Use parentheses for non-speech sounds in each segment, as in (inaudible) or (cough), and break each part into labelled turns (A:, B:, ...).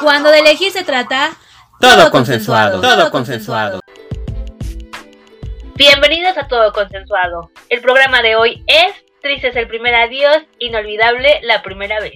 A: Cuando de elegir se trata,
B: Todo consensuado, todo consensuado.
A: Bienvenidos a Todo Consensuado. El programa de hoy es Triste es el primer adiós, inolvidable la primera vez.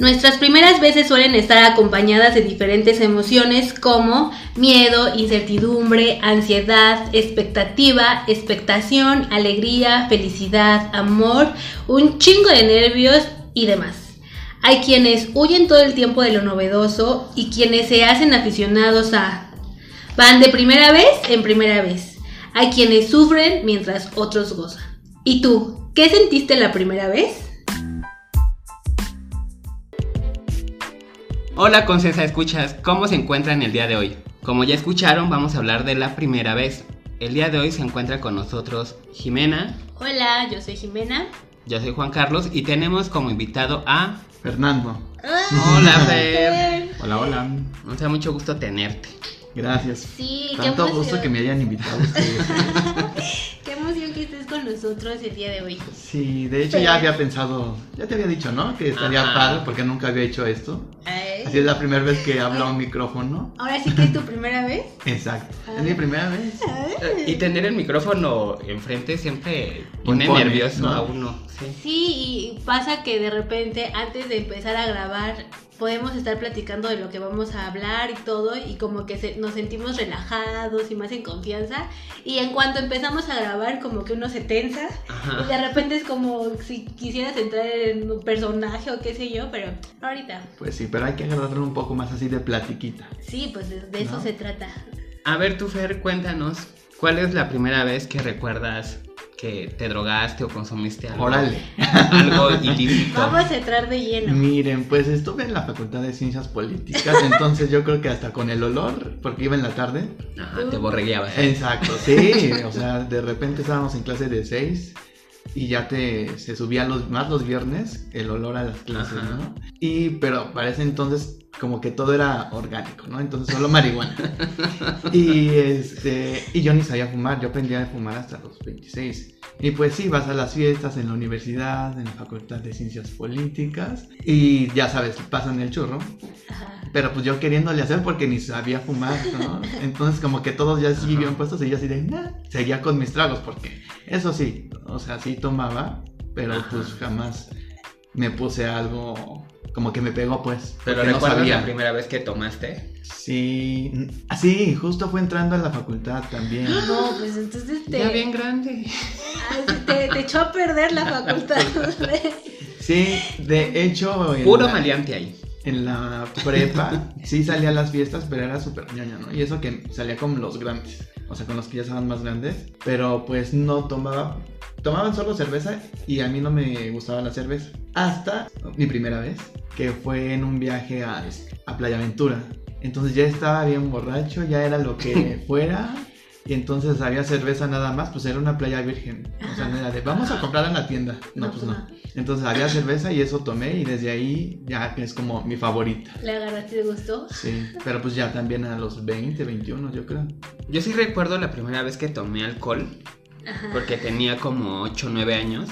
A: Nuestras primeras veces suelen estar acompañadas de diferentes emociones como miedo, incertidumbre, ansiedad, expectativa, expectación, alegría, felicidad, amor, un chingo de nervios y demás. Hay quienes huyen todo el tiempo de lo novedoso y quienes se hacen aficionados a... Van de primera vez en primera vez. Hay quienes sufren mientras otros gozan. ¿Y tú? ¿Qué sentiste la primera vez?
B: Hola Consensa Escuchas, ¿cómo se encuentran el día de hoy? Como ya escucharon, vamos a hablar de la primera vez. El día de hoy se encuentra con nosotros Jimena,
A: Hola, yo soy Jimena.
B: yo soy Juan Carlos y tenemos como invitado a...
C: Fernando.
B: Hola Fer.
C: Hola, hola.
B: Nos da mucho gusto tenerte.
C: Gracias.
A: Sí, qué
C: Tanto
A: emoción.
C: gusto que me hayan invitado ustedes. (laughs)
A: Qué emoción que estés con nosotros el día de hoy.
C: Sí, de hecho ya había pensado, ya te había dicho, ¿no? Que estaría
B: Ajá.
C: padre porque nunca había hecho esto.
A: Ay.
C: Así es la primera vez que hablo a un micrófono.
A: Ahora sí que es tu primera vez.
C: Exacto. Es mi primera vez.
B: Eh, Y tener el micrófono enfrente siempre pone
C: Impone,
B: nervioso
C: ¿no?
B: a uno. Sí.
A: Sí, y pasa que de repente antes de empezar a grabar podemos estar platicando de lo que vamos a hablar y todo y como que se- nos sentimos relajados y más en confianza y en cuanto empezamos a grabar como que uno se tensa y de repente es como si quisieras entrar en un personaje o qué sé yo, pero ahorita.
C: Pues sí, pero hay que agarrarlo un poco más así de platiquita.
A: Sí, pues de, de eso se trata.
B: A ver, tú Fer, cuéntanos, ¿cuál es la primera vez que recuerdas que te drogaste o consumiste algo?
C: Órale. (laughs)
B: Algo ilícito.
A: Vamos a entrar de lleno.
C: Miren, pues estuve en la Facultad de Ciencias Políticas, (laughs) entonces yo creo que hasta con el olor, porque iba en la tarde.
B: Ajá, te borregueabas.
C: Exacto, sí. (laughs) O sea, de repente estábamos en clase de 6 y ya te se subía los, más los viernes el olor a las clases,
B: Ajá.
C: ¿no? Y pero para ese entonces como que todo era orgánico, ¿no? Entonces solo marihuana. (laughs) y este y yo ni sabía fumar, yo aprendí a fumar hasta los 26. Y pues sí, vas a las fiestas en la universidad, en la Facultad de Ciencias Políticas y ya sabes, pasan el churro. Pero pues yo queriéndole hacer porque ni sabía fumar, ¿no? (laughs) Entonces como que todos ya así bien puestos y yo así de, "Nah". seguía con mis tragos porque eso sí, o sea, sí tomaba, pero pues jamás me puse algo como que me pegó pues.
B: Pero
C: no
B: recuerdas
C: sabía.
B: la primera vez que tomaste.
C: Sí, ah, sí, justo fue entrando a la facultad también.
A: No, pues entonces te,
B: Ya bien grande.
A: Ah, te, te echó a perder la (laughs) facultad.
C: Sí, de hecho
B: Puro
C: la-
B: maleante ahí.
C: En la prepa sí salía a las fiestas, pero era súper ñoña, ¿no? Y eso que salía con los grandes, o sea, con los que ya estaban más grandes, pero pues no tomaba, tomaban solo cerveza y a mí no me gustaba la cerveza. Hasta mi primera vez, que fue en un viaje a, a Playa Aventura. Entonces ya estaba bien borracho, ya era lo que (laughs) fuera. Y entonces había cerveza nada más, pues era una playa virgen. O sea, no era de vamos a comprar en la tienda. No,
A: No,
C: pues
A: pues
C: no. Entonces había cerveza y eso tomé y desde ahí ya es como mi favorita.
A: ¿Le agarraste de gusto?
C: Sí, pero pues ya también a los 20, 21 yo creo.
B: Yo sí recuerdo la primera vez que tomé alcohol,
A: Ajá.
B: porque tenía como 8 o 9 años.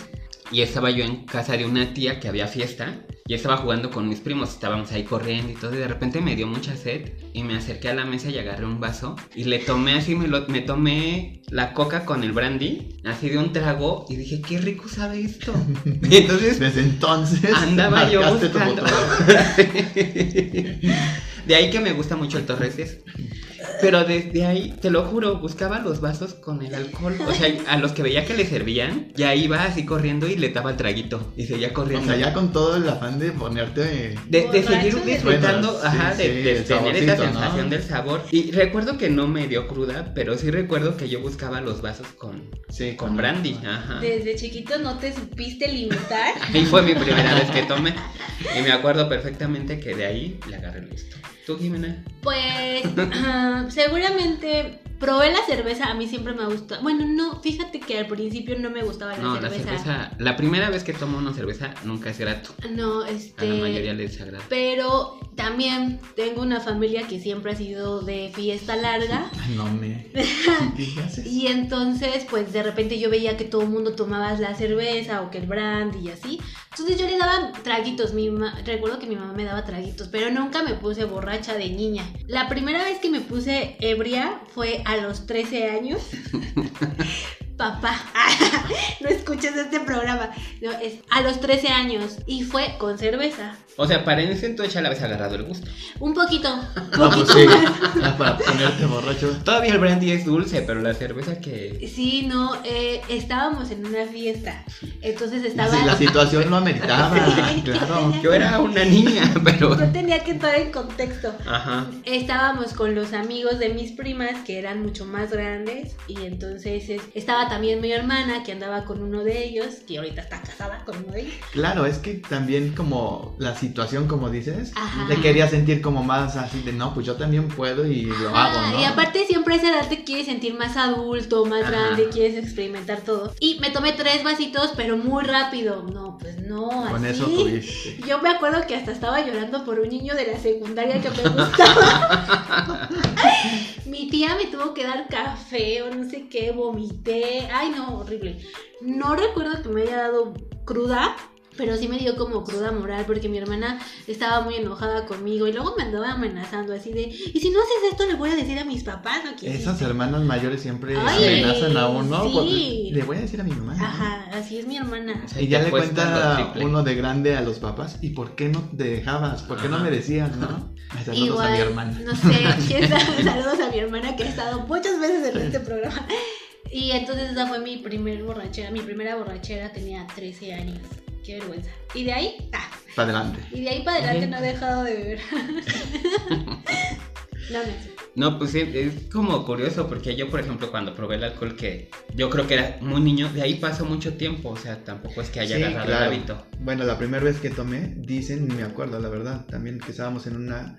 B: Y estaba yo en casa de una tía que había fiesta. Y estaba jugando con mis primos. Estábamos ahí corriendo y todo. Y de repente me dio mucha sed. Y me acerqué a la mesa y agarré un vaso. Y le tomé así, me, lo- me tomé la coca con el brandy. Así de un trago. Y dije, qué rico sabe esto. (laughs) Y entonces
C: Desde entonces
B: andaba yo buscando. (laughs) de ahí que me gusta mucho el Torres. Pero desde ahí, te lo juro, buscaba los vasos con el alcohol. O sea, a los que veía que le servían, ya iba así corriendo y le daba el traguito. Y seguía
C: O
B: corriendo.
C: sea, ya con todo el afán de ponerte
B: De, de seguir disfrutando,
C: Bueno, sí,
B: ajá, de,
C: sí,
B: de
C: el
B: tener esa sensación del sabor. Y recuerdo que no me dio cruda, pero sí recuerdo que yo buscaba los vasos con,
C: sí,
B: con brandy, ajá.
A: Desde chiquito no te supiste limitar.
B: Y fue mi primera vez que tomé. Y me acuerdo perfectamente que de ahí le agarré el gusto. ¿Tú, Jimena?
A: Pues seguramente Probé la cerveza, a mí siempre me gustó. Bueno, no, fíjate que al principio no me gustaba la
B: No, la
A: cerveza.
B: cerveza, la primera vez que tomo una cerveza nunca es grato.
A: No,
B: A la
A: este.
B: mayoría le desagrada.
A: Pero también tengo una familia que siempre ha sido de fiesta larga.
C: Ay, no me. (laughs) ¿Qué haces?
A: Y entonces, pues de repente yo veía que todo el mundo tomaba la cerveza o que el brandy y así. Entonces yo le daba traguitos. Mi ma- Recuerdo que mi mamá me daba traguitos, pero nunca me puse borracha de niña. La primera vez que me puse ebria fue a los 13 años. (laughs) Papá, (laughs) no escuches este programa. No, es a los 13 años y fue con cerveza.
B: O sea, para en ese entonces ya le habías agarrado el gusto.
A: Un poquito,
C: Ah, pues
A: poquito
C: sí.
A: más.
C: Ah, para ponerte borracho.
B: Todavía el brandy es dulce, pero la cerveza que...
A: Sí, no, eh, estábamos en una fiesta. Entonces estaba.
C: Sí, la situación lo ameritaba, (laughs)
A: Sí.
C: claro.
B: Yo era una niña, (laughs) pero...
A: Yo tenía que entrar en contexto.
B: Ajá.
A: Estábamos con los amigos de mis primas que eran mucho más grandes y entonces es- estaba también mi hermana que andaba con uno de ellos, que ahorita está casada con uno de ellos.
C: Claro, es que también como la situación, como dices,
A: Ajá.
C: le quería sentir como más así de, no, pues yo también puedo y lo hago, ¿no?
A: Y aparte siempre a esa edad te quieres sentir más adulto, más
B: Ajá.
A: grande, quieres experimentar todo. Y me tomé tres vasitos, pero muy rápido. No, pues no,
C: Con
A: así.
C: eso tuviste.
A: Yo me acuerdo que hasta estaba llorando por un niño de la secundaria que me gustaba. (laughs) Mi tía me tuvo que dar café o no sé qué, vomité. Ay, no, horrible. No recuerdo que me haya dado cruda, pero sí me dio como cruda moral porque mi hermana estaba muy enojada conmigo y luego me andaba amenazando así de, y si no haces esto le voy a decir a mis papás o qué
C: Esas
A: hiciste?".
C: hermanas mayores siempre
A: Ay,
C: amenazan a uno.
A: sí.
C: le voy a decir a mi mamá. ¿no?
A: Ajá, así es mi hermana.
B: O sea,
C: Y ya le cuenta uno de grande a los papás, ¿y por qué no te dejabas? ¿Por qué no me decías, no? Saludos a mi hermana.
A: No sé, (laughs) (laughs) saludos a mi hermana que ha estado muchas veces en este programa. Y entonces esa fue mi primer borrachera. Mi primera borrachera tenía 13 años. Qué vergüenza. Y de ahí, ah,
C: Para adelante.
A: y de ahí para adelante
B: Bien.
A: no he dejado de beber. (laughs) no, no.
B: No, pues es, es como curioso porque yo, por ejemplo, cuando probé el alcohol, que yo creo que era muy niño, de ahí pasó mucho tiempo, o sea, tampoco es que haya
C: Sí,
B: agarrado
C: claro.
B: el hábito.
C: Bueno, la primera vez que tomé, dicen, me acuerdo, la verdad, también que estábamos en una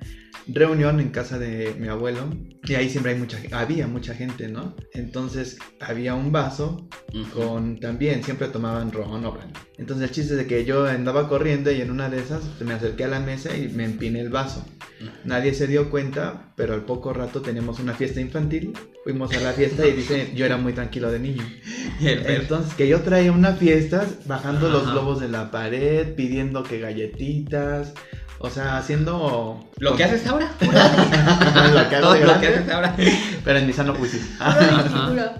C: reunión en casa de mi abuelo y ahí siempre hay mucha, había mucha gente, ¿no? Entonces había un vaso
B: Ujú.
C: con también siempre tomaban ron o brandy. Entonces el chiste es de que yo andaba corriendo y en una de esas me acerqué a la mesa y me empiné el vaso. Nadie se dio cuenta, pero al poco rato teníamos una fiesta infantil. Fuimos a la fiesta y dice, yo era muy tranquilo de niño. (laughs) Entonces, que yo traía una fiesta bajando los globos de la pared, pidiendo que galletitas, o sea, haciendo...
B: Lo que haces ahora. (laughs)
C: lo que hago
B: Todo
C: de
B: lo
C: grande,
B: que haces ahora.
C: pero en mi sano juicio. (laughs)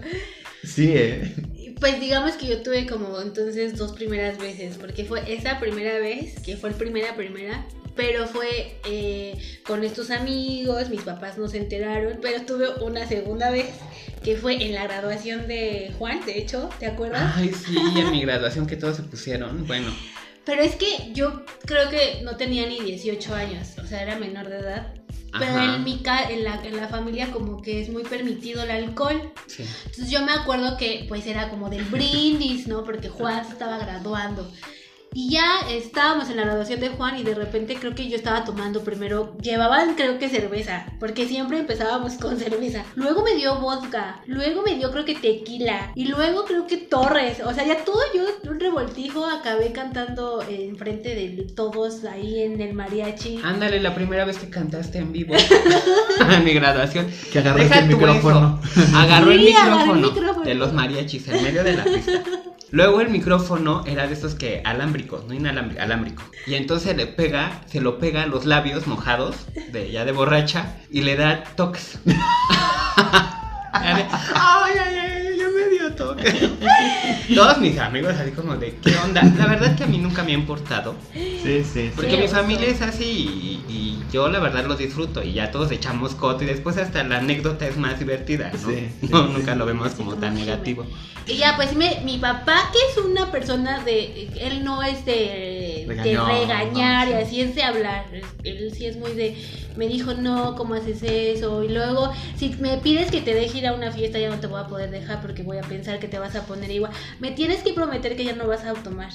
C: Sí, eh.
A: Pues digamos que yo tuve como entonces dos primeras veces, porque fue esa primera vez, que fue el primera, primera, pero fue eh, con estos amigos, mis papás no se enteraron, pero tuve una segunda vez, que fue en la graduación de Juan, de hecho, ¿te acuerdas?
B: Ay, sí, en mi (laughs) graduación que todos se pusieron. Bueno,
A: Pero es que yo creo que no tenía ni 18 años, o sea, era menor de edad. Pero en mi ca- en la, en la familia como que es muy permitido el alcohol.
B: sí.
A: Entonces yo me acuerdo que pues era como del brindis, ¿no? Porque Juan se estaba graduando. Y ya estábamos en la graduación de Juan y de repente creo que yo estaba tomando primero, llevaban creo que cerveza, porque siempre empezábamos con cerveza. Luego me dio vodka, luego me dio creo que tequila y luego creo que Torres. O sea, ya todo yo un revoltijo acabé cantando enfrente de todos ahí en el mariachi.
B: Ándale, la primera vez que cantaste en vivo (laughs) en mi graduación.
C: Que agarraste
B: Deja
C: el micrófono.
B: Agarró el
A: agarré
B: micrófono. de los mariachis en medio de la pista. Luego el micrófono era de estos que alámbricos, no inalámbrico, alámbrico. Y entonces le pega, se lo pega a los labios mojados, de, ya de borracha, y le da toques. (laughs) (laughs) Ay, ay, ay, (laughs) Todos mis amigos así como de, ¿qué onda? La verdad que a mí nunca me ha importado.
C: Sí, sí,
B: Porque
A: Sí,
B: mi familia es así y, y yo la verdad lo disfruto y ya todos echamos coto y después hasta la anécdota es más divertida, ¿no?
C: Sí, (laughs) sí,
B: no
C: sí.
B: nunca lo vemos como
A: como
B: tan negativo.
A: Y ya, pues me- mi papá, que es una persona de. Él no es de, regañar
C: no,
A: y
C: sí.
A: así es de hablar. Él sí es muy de. Me dijo, no, ¿cómo haces eso? Y luego, si me pides que te deje ir a una fiesta, ya no te voy a poder dejar porque voy a pensar que te vas a poner igual. Me tienes que prometer que ya no vas a tomar.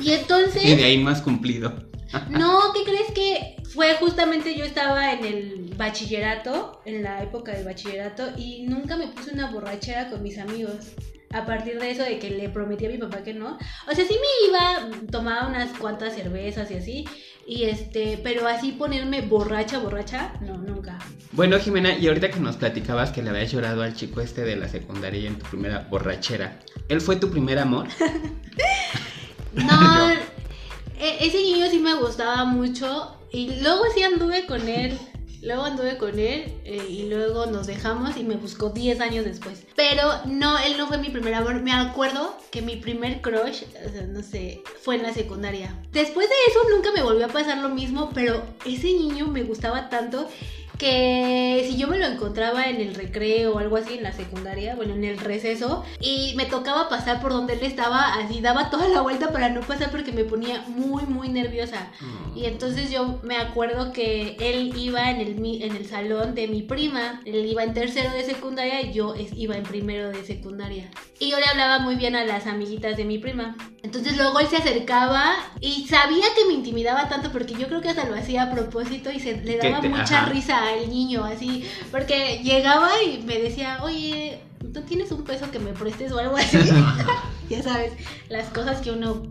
A: Y entonces.
B: Y de ahí has cumplido. (laughs)
A: No, ¿qué crees que fue justamente yo estaba en el bachillerato, en la época del bachillerato, y nunca me puse una borrachera con mis amigos. A partir de eso, de que le prometí a mi papá que no. O sea, sí me iba, tomaba unas cuantas cervezas y así. Y este, pero así ponerme borracha, borracha, no, nunca.
B: Bueno, Jimena, y ahorita que nos platicabas que le habías llorado al chico este de la secundaria en tu primera borrachera, ¿él fue tu primer amor? (laughs) (laughs)
A: No, e- ese niño sí me gustaba mucho. Y luego sí anduve con él. Luego anduve con él eh, y luego nos dejamos y me buscó 10 años después. Pero no, él no fue mi primer amor. Me acuerdo que mi primer crush, o sea, no sé, fue en la secundaria. Después de eso nunca me volvió a pasar lo mismo, pero ese niño me gustaba tanto que si yo me lo encontraba en el recreo o algo así en la secundaria, bueno, en el receso, y me tocaba pasar por donde él estaba, así daba toda la vuelta para no pasar porque me ponía muy, muy nerviosa. Y entonces yo me acuerdo que él iba en el, en el salón de mi prima, él iba en tercero de secundaria y yo iba en primero de secundaria. Y yo le hablaba muy bien a las amiguitas de mi prima. Entonces luego él se acercaba y sabía que me intimidaba tanto porque yo creo que hasta lo hacía a propósito y se le daba
B: te-
A: mucha
B: ajá.
A: risa al niño, así, porque llegaba y me decía, oye, ¿tú tienes un peso que me prestes o algo así? (laughs) (laughs) ya sabes, las cosas que uno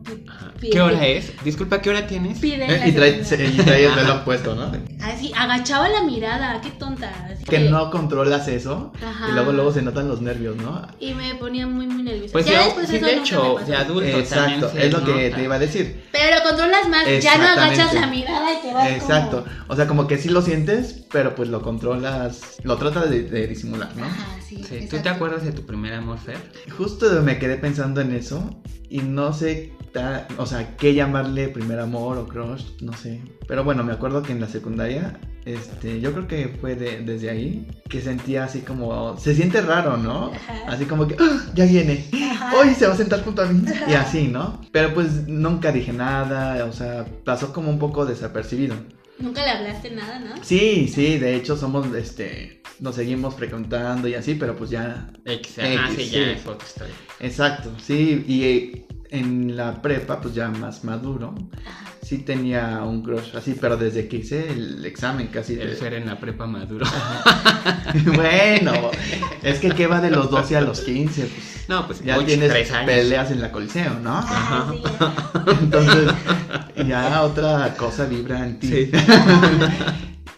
A: pide.
B: ¿Qué hora es? Disculpa, ¿qué hora tienes?
A: Pide
C: Eh, Y trae,
A: secundaria.
C: y trae el reloj puesto, ¿no?
A: Así, agachaba la mirada, qué tonta. así
C: Que no controlas eso
A: Ajá.
C: y luego luego se notan los nervios, ¿no?
A: Y me ponía muy, muy nerviosa.
B: Pues
A: ya después
B: sí,
A: eso
B: de
A: nunca
B: hecho,
A: me pasó.
B: de adulto
C: Exacto, es lo que te iba a decir.
A: Pero lo controlas más, ya no agachas la mirada y te vas
C: Exacto.
A: como...
C: O sea, como que sí lo sientes, pero pues lo controlas, lo tratas de, de disimular, ¿no?
A: Ajá, sí.
B: Sí, ¿Tú te acuerdas de tu primer amor, Fer?
C: Justo me quedé pensando en eso y no sé, ta- o sea, qué llamarle primer amor o crush, no sé. Pero bueno, me acuerdo que en la secundaria, este, yo creo que fue de- desde ahí que sentía así como, se siente raro, ¿no?
A: Ajá.
C: Así como que, ¡Ah! ya viene, hoy se va a sentar junto a mí y así, ¿no? Pero pues nunca dije nada, o sea, pasó como un poco desapercibido.
A: Nunca le hablaste nada, ¿no?
C: Sí, sí, de hecho somos, este, nos seguimos frecuentando y así, pero pues ya
B: X, ajá,
C: X,
B: sí,
C: sí.
B: ya es otra historia.
C: Exacto, sí, y en la prepa, pues ya más maduro,
A: Ajá.
C: sí tenía un crush así, pero desde que hice el examen casi.
B: El
C: de-
B: Fer en la prepa maduro. (laughs)
C: bueno, es que qué va de los 12 a los 15, pues
B: No, pues
C: ya tienes
B: tres años.
C: peleas en la coliseo, ¿no?
A: Ya.
C: Entonces, ya otra cosa vibra en ti.
B: Sí.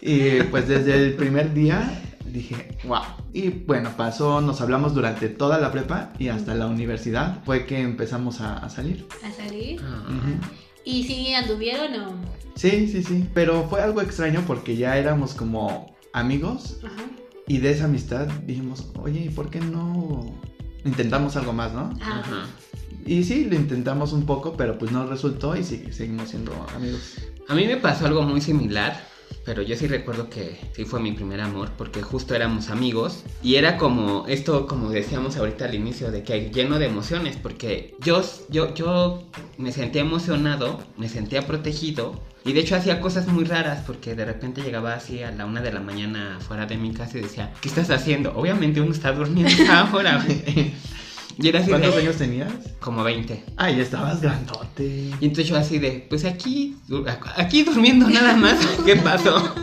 B: (laughs)
C: y pues desde el primer día dije, wow. Y bueno, pasó, nos hablamos durante toda la prepa y hasta la universidad fue que empezamos a, a salir.
A: A salir.
C: Ujú.
A: ¿Y si anduvieron o...?
C: Sí, sí, sí. Pero fue algo extraño porque ya éramos como amigos
A: Ajá.
C: y de esa amistad dijimos, oye, ¿y por qué no intentamos algo más, no?
A: Ah,
B: Ajá.
C: Y sí, lo intentamos un poco, pero pues no resultó y sí, seguimos siendo amigos.
B: A mí me pasó algo muy similar, pero yo sí recuerdo que sí fue mi primer amor, porque justo éramos amigos y era como esto, como decíamos ahorita al inicio, de que lleno de emociones, porque yo, yo, yo me sentía emocionado, me sentía protegido. Y de hecho hacía cosas muy raras porque de repente llegaba así a la una de la mañana fuera de mi casa y decía, ¿qué estás haciendo? Obviamente uno está durmiendo (laughs) ahora. Y era así
C: ¿Cuántos
B: de,
C: años tenías?
B: como 20.
C: Ay, ya estabas grandote.
B: Y entonces yo así de, pues aquí, aquí durmiendo nada más, (laughs) ¿qué pasó?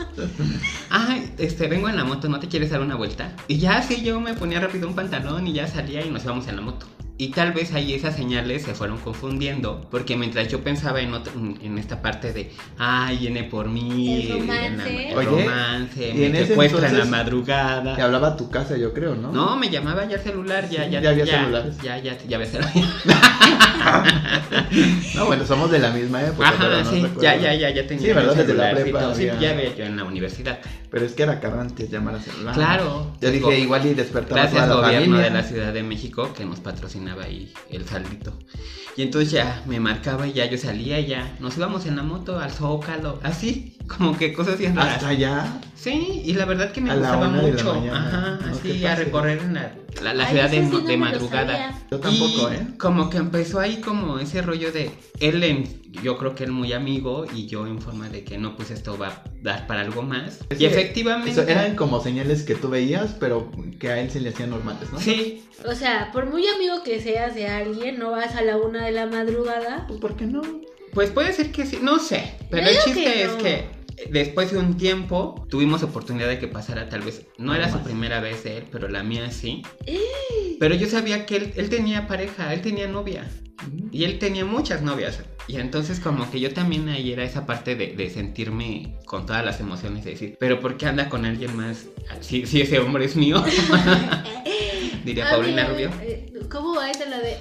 B: Ay, este, vengo en la moto, ¿no te quieres dar una vuelta? Y ya así yo me ponía rápido un pantalón y ya salía y nos íbamos en la moto. Y tal vez ahí esas señales se fueron confundiendo, porque mientras yo pensaba en, otro- en esta parte de, ay, viene por mí,
A: El romance.
B: el romance, me secuestra en la madrugada.
C: Te hablaba a tu casa, yo creo, ¿no?
B: No, me llamaba ya celular, ya,
C: Sí,
B: ya,
C: ya había celulares.
B: Ya, ya, ya había celular. (laughs)
C: No, bueno, somos de la misma época. pero
B: Ajá,
C: no
B: sí,
C: recuerdo.
B: ya, ya, ya, ya tenía
C: Sí, ¿verdad? Desde la prepa
B: todo. Sí,
C: había-
B: ya veía yo en la universidad.
C: Pero es que era caro antes llamar a celular.
B: Claro.
C: Yo
B: Digo,
C: dije, igual y despertaba
B: Gracias
C: la
B: gobierno
C: familia.
B: de la Ciudad de México que nos ahí el saldito. Y entonces ya me marcaba y ya yo salía y ya nos íbamos en la moto al Zócalo, así, (laughs) como que cosas bien raras.
C: Hasta allá.
B: Sí, y la verdad que me
C: A la
B: gustaba
C: una de la
B: mucho.
C: mañana.
B: Ajá,
C: No,
B: así a recorrer en la, la, la
A: Ay,
B: ciudad de,
A: sí
B: de madrugada.
C: Yo tampoco,
B: y
C: ¿eh?
B: Como que empezó ahí como ese rollo de él, en- yo creo que él muy amigo y yo en forma de que no, pues esto va a dar para algo más.
C: Es
B: y
C: que
B: efectivamente.
C: Eso eran como señales que tú veías, pero que a él se le hacían normales, ¿no?
B: Sí,
A: O sea, por muy amigo que seas de alguien, no vas a la una de la madrugada.
C: Pues, ¿por qué no?
B: pues puede ser que sí, no sé. Pero el chiste
A: que
B: es que Después de un tiempo, tuvimos oportunidad de que pasara tal vez, no era su primera vez de él, pero la mía sí.
A: ¡Eh!
B: Pero yo sabía que él, él tenía pareja, él tenía novia. Y él tenía muchas novias. Y entonces como que yo también ahí era esa parte de, de sentirme con todas las emociones de decir, pero ¿por qué anda con alguien más? Si, si ese hombre es mío. (laughs) (laughs) Diría
A: A
B: Paulina Rubio.
A: eh, ¿Cómo va esa la de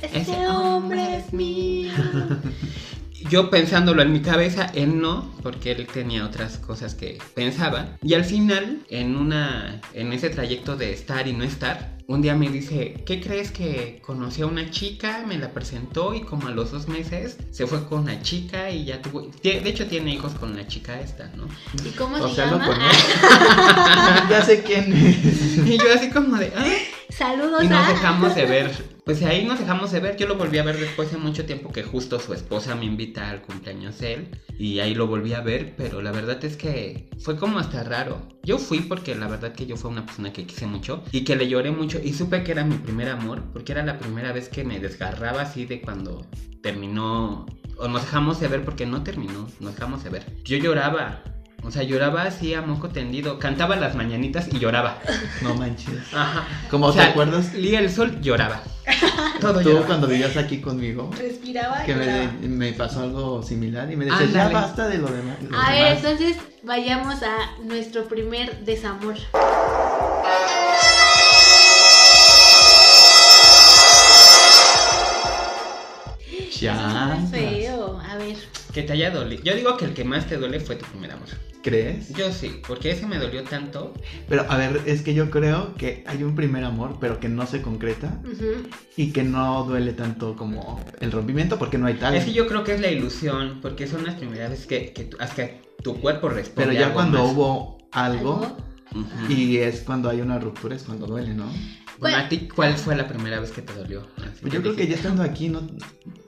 A: hombre
B: hombre
A: es mío? (laughs)
B: Yo pensándolo en mi cabeza, él no, porque él tenía otras cosas que pensaba. Y al final, en una, en ese trayecto de estar y no estar, un día me dice, ¿qué crees que conocí a una chica? Me la presentó y como a los dos meses se fue con una chica y ya tuvo, de hecho tiene hijos con la chica esta, ¿no?
A: ¿Y cómo
C: O
A: se
C: sea, lo
A: llama?
C: conozco. (laughs) ya sé quién es. (laughs)
B: Y yo así como de, "Ah".
A: Saludos
B: Y nos
A: a...
B: dejamos de ver. (laughs) Pues ahí nos dejamos de ver. Yo lo volví a ver después de mucho tiempo que justo su esposa me invita al cumpleaños él. Y ahí lo volví a ver. Pero la verdad es que fue como hasta raro. Yo fui porque la verdad que yo fui una persona que quise mucho. Y que le lloré mucho. Y supe que era mi primer amor. Porque era la primera vez que me desgarraba así de cuando terminó. O nos dejamos de ver porque no terminó. Nos dejamos de ver. Yo lloraba. O sea, lloraba así a moco tendido. Cantaba las mañanitas y lloraba.
C: No manches.
B: Ajá.
C: Como
B: O
C: te acuerdas
B: Lía el sol lloraba. (laughs) Todo
C: tú
B: lloraba.
C: cuando vivías aquí conmigo,
A: Respiraba y
C: que
A: lloraba.
C: me, me pasó algo similar y me decías, ya basta de lo demás.
A: A ver,
C: demás".
A: entonces vayamos a nuestro primer desamor.
C: Ya.
A: Es feo. A ver.
B: Que te haya dolido. Yo digo que el que más te duele fue tu primer amor.
C: ¿Crees?
B: Yo sí, porque ese me dolió tanto.
C: Pero a ver, es que yo creo que hay un primer amor, pero que no se concreta
A: Ujú.
C: y que no duele tanto como el rompimiento porque no hay tal.
B: Es que yo creo que es la ilusión, porque son las primeras veces que, que tu, hasta tu cuerpo responde.
C: Pero ya
B: algo
C: cuando
B: más.
C: hubo algo, y es cuando hay una ruptura, es cuando duele, ¿no?
B: Bueno, ¿a ti cuál fue la primera vez que te dolió? Así
C: Pues yo creo que ya estando aquí, no...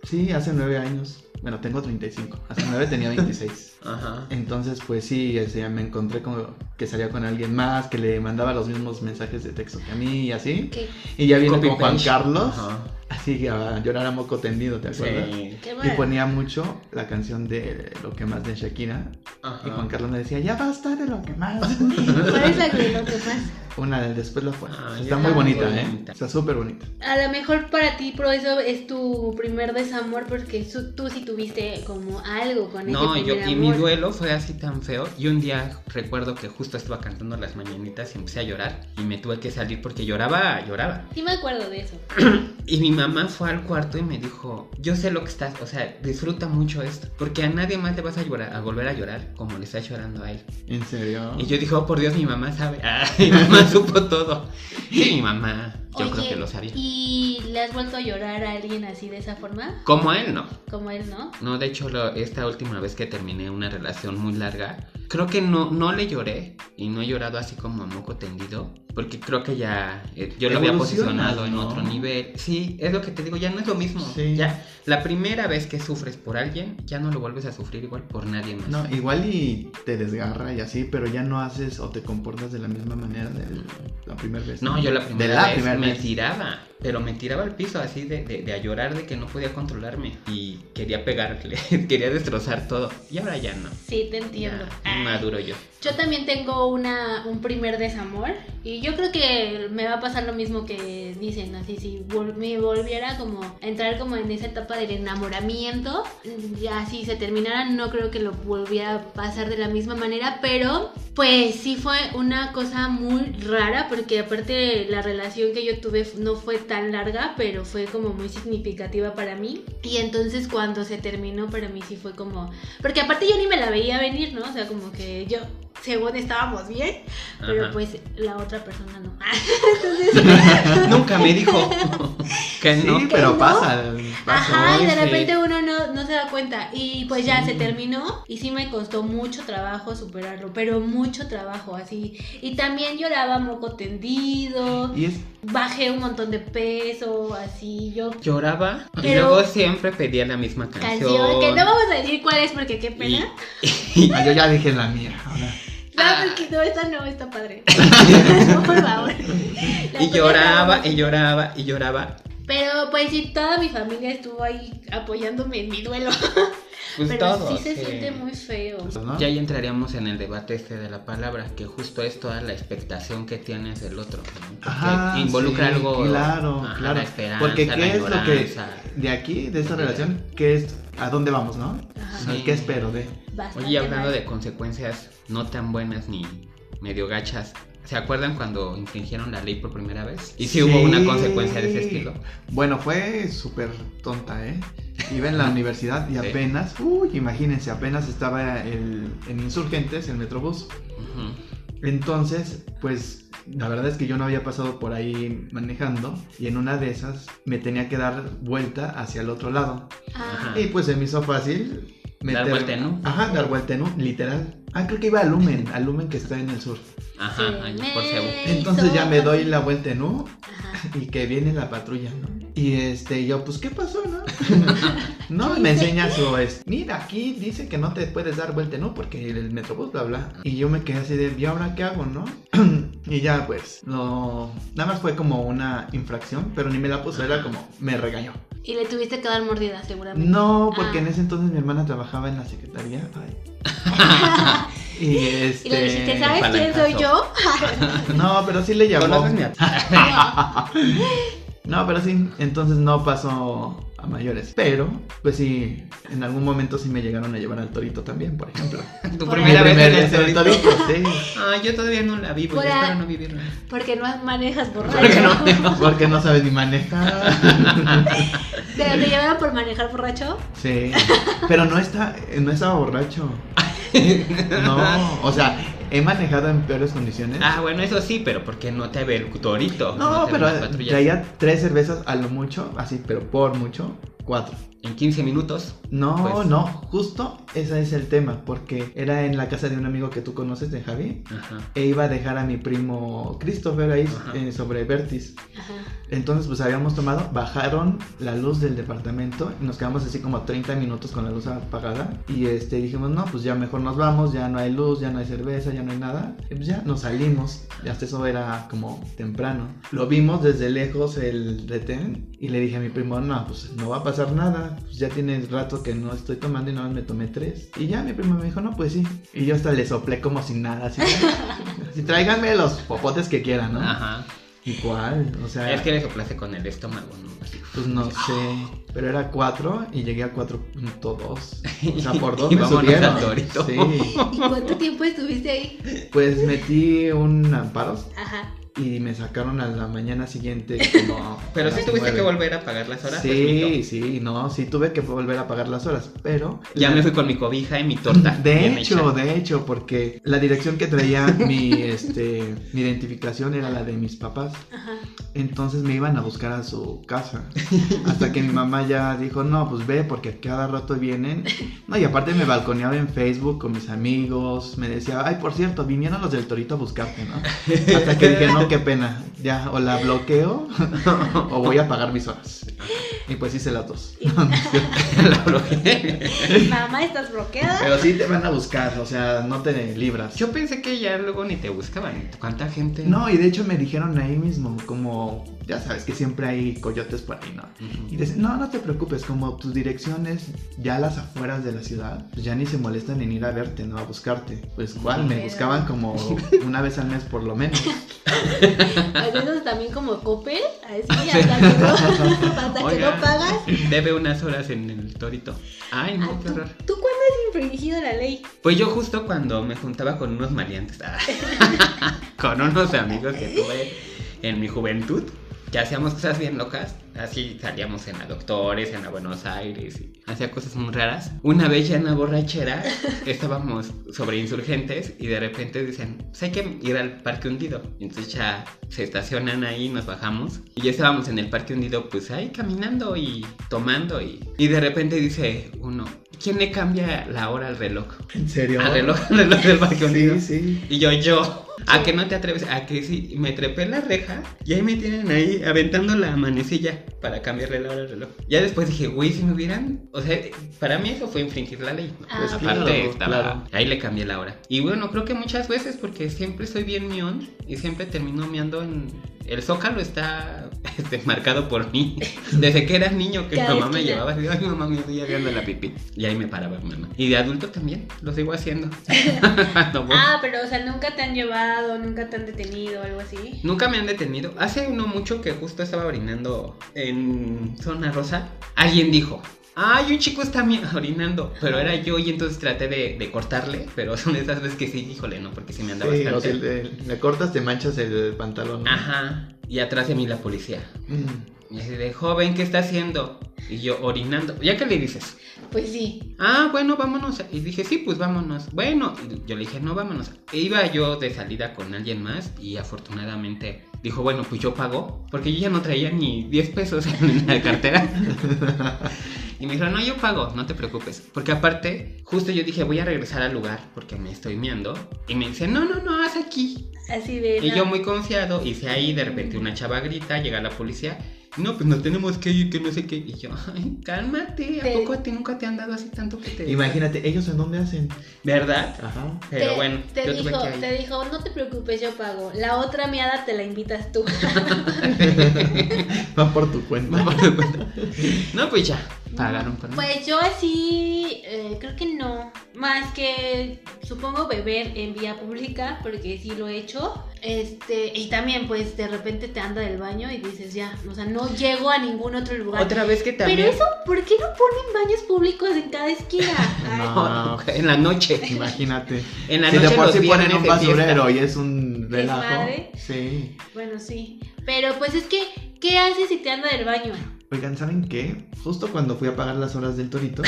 C: sí, hace nueve años. Bueno, tengo 35. Hace nueve tenía 26. (laughs)
B: Ajá.
C: Entonces, pues sí, o sea, me encontré como que salía con alguien más, que le mandaba los mismos mensajes de texto que a mí y así.
A: ¿Qué?
C: Y ya viene con Juan. Carlos,
B: Ajá.
C: Así que a llorar a moco tendido, ¿te acuerdas?
B: Sí.
A: Qué
C: Y ponía mucho la canción de Lo que más de Shakira.
B: Ajá.
C: Y Juan Carlos me decía, ya basta de lo que más.
A: ¿Cuál es la que lo que más?
C: Una del después lo fue.
B: Ah,
C: Está muy bonita,
B: muy
C: ¿eh?
B: bonita.
C: Está súper bonita.
A: A lo mejor para ti, por eso es tu primer desamor, porque su- tú sí tuviste como algo con
B: No,
A: ese
B: yo,
A: primer
B: y mi duelo fue así tan feo. Y un día recuerdo que justo estaba cantando las mañanitas y empecé a llorar. Y me tuve que salir porque lloraba, lloraba.
A: Sí me acuerdo de eso. (clears throat)
B: Y mi mamá fue al cuarto y me dijo, yo sé lo que estás, o sea, disfruta mucho esto. Porque a nadie más le vas a llorar, a volver a llorar como le estás llorando a él.
C: ¿En serio?
B: Y yo dije, oh, por Dios, mi mamá sabe. (laughs) Ah, mi mamá supo todo. Sí, mi mamá, yo
A: Oye,
B: creo que lo sabía.
A: ¿Y le has vuelto a llorar a alguien así de esa forma?
B: Como él, no.
A: Como él, ¿no?
B: No, de hecho, lo- esta última vez que terminé una relación muy larga, creo que no, no le lloré y no he llorado así como a moco tendido, porque creo que ya eh, yo lo había posicionado en
C: ¿no?
B: otro nivel. Sí, es lo que te digo, ya no es lo mismo.
C: Sí.
B: Ya, la primera vez que sufres por alguien, ya no lo vuelves a sufrir igual por nadie más.
C: No, igual y te desgarra y así, pero ya no haces o te comportas de la misma manera de la primera vez.
B: No, yo la primera
C: de la
B: vez
C: primera
B: me
C: vez.
B: tiraba, pero me tiraba al piso así de, de- de a llorar de que no podía controlarme y quería pegarle, (laughs) quería destrozar todo. Y ahora ya no.
A: Sí, te entiendo.
B: Ya, maduro yo.
A: Yo también tengo una, un primer desamor y yo creo que me va a pasar lo mismo que dicen, así si me volviera como a entrar como en esa etapa del enamoramiento, ya si se terminara no creo que lo volviera a pasar de la misma manera, pero pues sí fue una cosa muy rara porque aparte la relación que yo tuve no fue tan larga, pero fue como muy significativa para mí y entonces cuando se terminó para mí sí fue como, porque aparte yo ni me la veía venir, ¿no? O sea, como que yo según estábamos bien, pero
B: Ajá.
A: pues la otra persona no. (laughs)
B: Nunca me dijo (laughs) que no.
C: Sí, pero pasa, pasa.
A: Ajá, y de
B: sí.
A: repente uno no, no se da cuenta. Y pues ya se terminó y sí me costó mucho trabajo superarlo, pero mucho trabajo así. Y también lloraba moco tendido,
C: Y es,
A: bajé un montón de peso, así yo...
B: Lloraba y luego siempre pedía la misma canción.
A: Canción, que no vamos a decir cuál es porque qué pena.
C: ah, (laughs) yo ya dije la mía. ahora.
A: No,
B: Ah.
A: porque no, esta no, está padre. no, (laughs) por favor. La
B: Y lloraba y lloraba y lloraba.
A: Pero pues sí, toda mi familia estuvo ahí apoyándome en mi duelo.
B: Pues
A: Pero
B: todos,
A: sí se
B: sí.
A: siente muy feo.
C: Pues, ¿no?
B: Y ahí entraríamos en el debate este de la palabra, que justo es toda la expectación que tienes del otro. ¿no?
C: Ajá,
B: involucra
C: sí,
B: algo.
C: Claro,
B: ajá,
C: claro.
B: La esperanza,
C: Porque
B: la
C: qué es lo que de aquí, de esta relación, qué es a dónde vamos, ¿no?
B: Sí.
C: ¿Qué espero de?
A: Bastante
B: Oye, hablando
A: mal.
B: de consecuencias no tan buenas ni medio gachas, ¿se acuerdan cuando infringieron la ley por primera vez? Y si hubo una consecuencia de ese estilo.
C: Bueno, fue súper tonta, ¿eh? Iba en la universidad y
B: Sí.
C: apenas, uy, imagínense, apenas estaba el, en Insurgentes, el Metrobús.
B: Ujú.
C: Entonces, pues la verdad es que yo no había pasado por ahí manejando y en una de esas me tenía que dar vuelta hacia el otro lado.
A: Ah,
C: Y pues se me hizo fácil
B: Dar vuelta U.
C: Ajá, dar vuelta U, literal. Ah, creo que iba a Lumen, a Lumen que está en el sur.
B: Ajá,
A: me
B: por Cebu.
C: Entonces ya me doy la vuelta en U
A: Ajá.
C: y que viene la patrulla, ¿no? Y este, yo, pues, ¿qué pasó, no? (laughs) no,
A: ¿Qué
C: me enseña su, es, mira, aquí dice que no te puedes dar vuelta en U porque el metrobús, bla, bla. Y yo me quedé así de, ¿y ahora qué hago, no? (clears throat) y ya, pues, no, nada más fue como una infracción, pero ni me la puso, era como, me regañó.
A: Y le tuviste que dar mordida, seguramente.
C: No, porque
A: Ah.
C: en ese entonces mi hermana trabajaba en la secretaría. Ay. (laughs) (laughs) (laughs) y este.
A: Y le dijiste, ¿sabes quién soy yo? (laughs)
C: No, pero sí le llamó. No, pero sí, entonces no pasó a mayores. Pero, pues sí, en algún momento sí me llegaron a llevar al torito también, por ejemplo.
B: Tu
A: Por
B: primera vez en el torito.
C: torito, sí.
B: Ah, yo todavía no la vivo,
A: Por
B: yo
A: a-
B: espero no vivirla.
A: Porque no manejas borracho.
B: Porque no. (laughs)
C: Porque no sabes ni manejar.
A: ¿Pero te llevaron por manejar borracho?
C: Sí. Pero no está, no estaba borracho. (laughs) No, (laughs) o sea, he manejado en peores condiciones.
B: Ah, bueno, eso sí, pero porque no te ve el torito.
C: No,
B: te
C: pero traía tres cervezas a lo mucho, así, pero por mucho, cuatro.
B: En 15 minutos.
C: No,
B: Pues-
C: no, justo ese es el tema, porque era en la casa de un amigo que tú conoces, de Javi,
B: Ajá.
C: e iba a dejar a mi primo Christopher ahí eh, sobre Vertis.
A: Ajá.
C: Entonces, pues habíamos tomado, bajaron la luz del departamento y nos quedamos así como 30 minutos con la luz apagada. Y este dijimos, no, pues ya mejor nos vamos, ya no hay luz, ya no hay cerveza, ya no hay nada. Y pues ya nos salimos. Y hasta eso era como temprano. Lo vimos desde lejos el retén y le dije a mi primo, no, pues no va a pasar nada. Pues ya tiene rato que no estoy tomando y nada más me tomé tres. Y ya mi primo me dijo, no, pues sí. Y yo hasta le soplé como sin nada, así. así (laughs) tráiganme los popotes que quieran, ¿no?
B: Ajá.
C: ¿Y cuál? O sea,
B: Es que le soplaste con el estómago, ¿no? Así.
C: pues no (laughs) sé, pero era 4 y llegué a 4.2. O sea, por dos (laughs)
B: Y
C: me
B: vámonos
C: subieron. Sí,
A: ¿Y cuánto tiempo estuviste ahí?
C: pues metí un amparo
A: Ajá.
C: Y me sacaron a la mañana siguiente (laughs) como
B: Pero sí tuviste que volver a pagar las horas.
C: Sí, sí, no, sí tuve que volver a pagar las horas, pero
B: Ya
C: la-
B: me fui con mi cobija y mi torta.
C: De hecho, de hecho, porque la dirección que traía mi (laughs) este mi identificación era la de mis papás.
A: Ajá.
C: Entonces me iban a buscar a su casa. Hasta que mi mamá ya dijo, no, pues ve, porque cada rato vienen. No, y aparte me balconeaba en Facebook con mis amigos. Me decía, ay, por cierto, vinieron los del torito a buscarte, ¿no? Hasta que dije, no, qué pena. Ya, o la bloqueo (laughs) o voy a pagar mis horas. Y pues hice las dos. (laughs)
B: La bloqueé.
A: Mamá, ¿estás bloqueada?
C: Pero sí te van a buscar, o sea, no te libras.
B: Yo pensé que ya luego ni te buscaban. ¿Cuánta gente?
C: No, y de hecho me dijeron ahí mismo, como, ya sabes que siempre hay coyotes por ahí, ¿no? Y dicen, no, no te preocupes, como tus direcciones ya a las afueras de la ciudad, pues ya ni se molestan en ir a verte, ¿no? A buscarte. Pues igual, me buscaban como (laughs) una vez al mes por lo menos.
A: También como Coppel, así (laughs) hasta que no, hasta que no pagas.
B: Debe unas horas en el torito. Ay,
A: Ah,
B: no, qué
A: ¿tú,
B: horror.
A: ¿Tú cuándo has infringido la ley?
B: Pues yo justo cuando me juntaba con unos maleantes, ah, (laughs) con unos amigos que tuve en mi juventud, que hacíamos cosas bien locas, así salíamos en la Doctores, en la Buenos Aires, y hacía cosas muy raras. Una vez ya en la borrachera (laughs) estábamos sobre insurgentes y de repente dicen, pues hay que ir al Parque Hundido. Entonces ya se estacionan ahí, nos bajamos y ya estábamos en el Parque Hundido, pues ahí caminando y tomando y, y de repente dice uno, ¿quién le cambia la hora al reloj?
C: ¿En serio?
B: Al reloj, al reloj del Parque Hundido.
C: Sí, sí.
B: Y yo, yo, ¿a que no te atreves? A que sí, me trepé en la reja y ahí me tienen ahí aventando la manecilla para cambiarle la hora al reloj. Ya después dije, güey, si me hubieran. O sea, para mí eso fue infringir la ley.
A: Ah,
C: Pues.
B: Aparte,
C: claro,
B: estaba.
C: claro.
B: Ahí le cambié la hora. Y bueno, creo que muchas veces porque siempre soy bien mión y siempre termino meando en, El zócalo está (laughs) este, marcado por mí. Desde que era niño que mi
A: Cada
B: mamá me llevaba así, ay mamá, me estoy llegando la pipí. Y ahí me paraba mi mamá. Y de adulto también, lo sigo haciendo. (laughs)
A: Ah, pero o sea, nunca te han llevado, nunca te han detenido algo así.
B: Nunca me han detenido. Hace no mucho que justo estaba orinando en zona rosa. Alguien dijo, ay, un chico está (laughs) orinando. Pero era yo y entonces traté de, de cortarle. Pero son esas veces que sí, híjole, no, porque sí me andaba
C: Sí,
B: bastante.
C: le, le cortas, te manchas el pantalón. ¿no?
B: Ajá. Y atrás de mí la policía.
C: Mm.
B: Y así de, joven, ¿qué está haciendo? Y yo orinando. ¿Ya qué le dices?
A: Pues sí.
B: Ah, bueno, vámonos. Y dije, sí, pues vámonos. Bueno, y yo le dije, no, vámonos. E iba yo de salida con alguien más y afortunadamente dijo, bueno, pues yo pago. Porque yo ya no traía ni 10 pesos (laughs) en la cartera. (laughs) y me dijo, no, yo pago, no te preocupes. Porque aparte, justo yo dije, voy a regresar al lugar porque me estoy miando. Y me dice, no, no, no, haz aquí.
A: Así de.
B: Y
A: no.
B: yo muy confiado, hice ahí, de repente una chava grita, llega la policía. No, pues nos tenemos que ir, que no sé qué. Y yo, ay, cálmate, ¿a
A: Te-
B: poco a ti nunca te han dado así tanto que te...
C: Imagínate, ellos en dónde hacen.
B: ¿Verdad?
C: Ajá.
B: Pero
A: te,
B: bueno,
A: te
B: yo
A: dijo,
B: tuve que
A: te dijo, no te preocupes, yo pago. La otra miada te la invitas tú. (laughs)
C: Va por tu cuenta.
B: Vamos a cuenta. No, pues ya, pagaron por mí.
A: Pues yo así, eh, creo que no. Más que supongo beber en vía pública, porque sí lo he hecho. Este, y también pues de repente te anda del baño y dices ya, o sea, no llego a ningún otro lugar.
B: Otra vez que también...
A: Pero eso, ¿por qué no ponen baños públicos en cada esquina? (laughs)
C: No.
B: en la noche. (laughs)
C: Imagínate.
B: En la
C: si
B: noche
C: de por sí ponen un basurero y es un relajo. Sí.
A: Bueno, sí. Pero pues es que, ¿qué haces si te anda del baño?
C: Oigan, ¿saben qué? Justo cuando fui a pagar las horas del torito,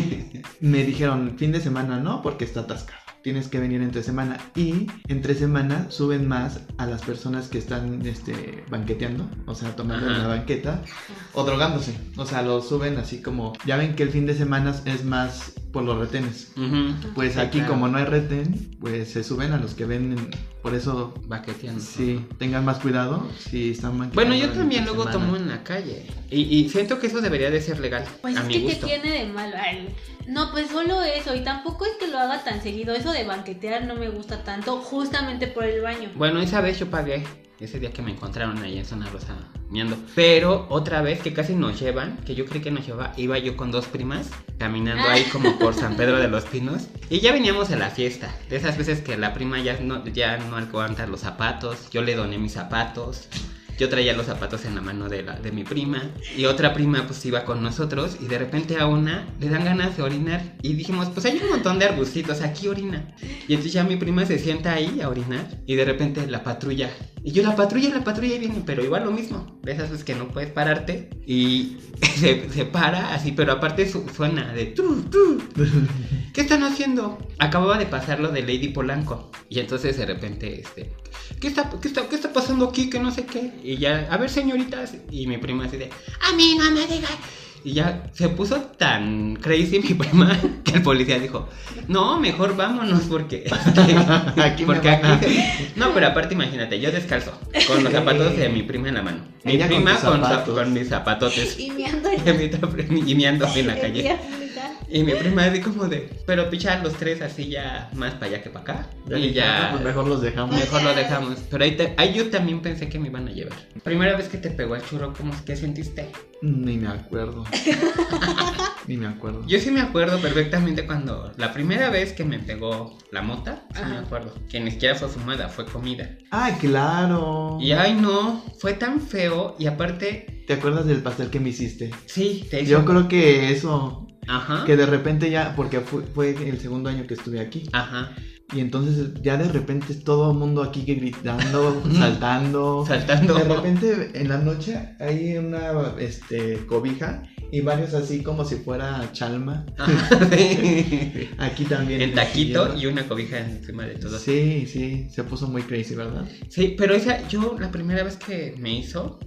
C: (laughs) me dijeron fin de semana no, porque está atascado. Tienes que venir entre semana. Y entre semana suben más a las personas que están este, banqueteando, o sea, tomando en
B: Ajá.
C: la banqueta o drogándose. O sea, lo suben así como. Ya ven que el fin de semana es más por los retenes. Pues
B: Sí,
C: aquí,
B: claro.
C: como no hay retén, pues se suben a los que venden. Por eso,
B: Baqueteando.
C: sí, tengan más cuidado si están banqueteando.
B: Bueno, yo también luego
C: semana.
B: tomo en la calle. Y, y siento que eso debería de ser legal.
A: Pues
B: a
A: es
B: mi
A: que
B: gusto.
A: ¿qué tiene de malo? No, pues solo eso. Y tampoco es que lo haga tan seguido. Eso de banquetear no me gusta tanto, justamente por el baño.
B: Bueno, esa vez yo pagué. Ese día que me encontraron ahí en Zona Rosa miando. Pero otra vez que casi nos llevan, que yo creí que nos llevaba, iba yo con dos primas caminando ahí como por (laughs) San Pedro de los Pinos. Y ya veníamos a la fiesta. De esas veces que la prima ya no, ya no aguanta los zapatos. Yo le doné mis zapatos. Yo traía los zapatos en la mano de, la, de mi prima y otra prima pues iba con nosotros y de repente a una le dan ganas de orinar y dijimos pues hay un montón de arbustitos, aquí orina. Y entonces ya mi prima se sienta ahí a orinar y de repente la patrulla. Y yo la patrulla, la patrulla y viene, pero igual lo mismo. De esas veces que no puedes pararte y (laughs) se, se para así, pero aparte su- suena de tu, tu. ¿Qué están haciendo? Acababa de pasar lo de Lady Polanco. Y entonces de repente, este, ¿qué está, qué está, qué está pasando aquí? Que no sé qué. Y ya, a ver, señoritas. Y mi prima así de, a mí no me digas. Y ya se puso tan crazy mi (laughs) prima que el policía dijo, no, mejor vámonos porque... (laughs) este, (laughs)
C: Aquí
B: porque
C: van a-
B: aquí... se-". No, pero aparte imagínate, yo descalzo, con los zapatos de mi prima en la mano. Mi
C: Ella
B: prima con,
C: zapatos.
B: con mis zapatotes.
A: Y
B: meando en la calle. Y mi prima así como de, pero pichar los tres así ya más para allá que para acá.
C: Ya
B: y
C: dije,
B: ya
C: "Ah, pues mejor los dejamos.
B: mejor lo dejamos. Pero ahí, te- ahí yo también pensé que me iban a llevar. Primera vez que te pegó el churro, ¿cómo qué sentiste?
C: Ni me acuerdo. (laughs) Ni me acuerdo.
B: Yo sí me acuerdo perfectamente cuando la primera vez que me pegó la mota, sí me acuerdo. Que ni siquiera fue fumada, fue comida.
C: Ah, claro.
B: Y ay no, fue tan feo y aparte,
C: ¿Te acuerdas del pastel que me hiciste?
B: sí, te hizo...
C: Yo creo que eso,
B: Ajá.
C: que de repente ya, porque fue, fue el segundo año que estuve aquí.
B: Ajá.
C: Y entonces ya de repente todo el mundo aquí que gritando, (laughs) saltando.
B: Saltando.
C: De repente en la noche hay una este, cobija y varios así como si fuera chalma.
B: Ajá, (laughs) sí.
C: Aquí también.
B: En taquito y una cobija encima de todo.
C: Sí, sí, se puso muy crazy, ¿verdad?
B: Sí, pero esa, yo la primera vez que me hizo.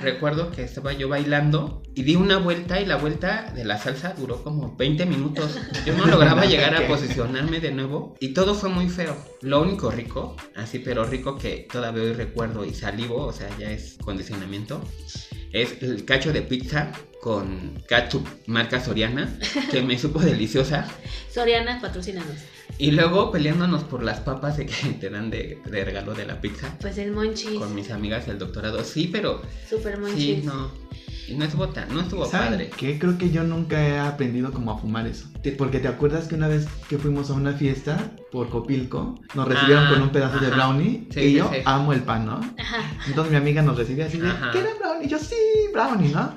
B: Recuerdo que estaba yo bailando y di una vuelta y la vuelta de la salsa duró como 20 minutos. Yo no lograba (laughs) llegar a posicionarme de nuevo y todo fue muy feo. Lo único rico, así pero rico que todavía hoy recuerdo y salivo, o sea, ya es condicionamiento, es el cacho de pizza con ketchup marca Soriana, que me supo deliciosa.
A: Soriana, patrocínanos.
B: Y luego peleándonos por las papas de que te dan de, de regalo de la pizza.
A: Pues el monchis.
B: Con mis amigas el doctorado. Sí, pero
A: Super monchis.
B: sí, no. Y no estuvo tan, no estuvo
C: ¿Saben
B: padre.
C: qué? Creo que yo nunca he aprendido como a fumar eso. Te- Porque te acuerdas que una vez que fuimos a una fiesta por Copilco, nos recibieron
B: Ah,
C: con un pedazo de brownie
B: Sí,
C: y
B: sí,
C: yo
B: sí.
C: amo el pan, ¿no?
A: Ajá.
C: Entonces mi amiga nos recibe así de,
B: Ajá.
C: ¿quieres brownie? Y yo, sí, brownie, ¿no?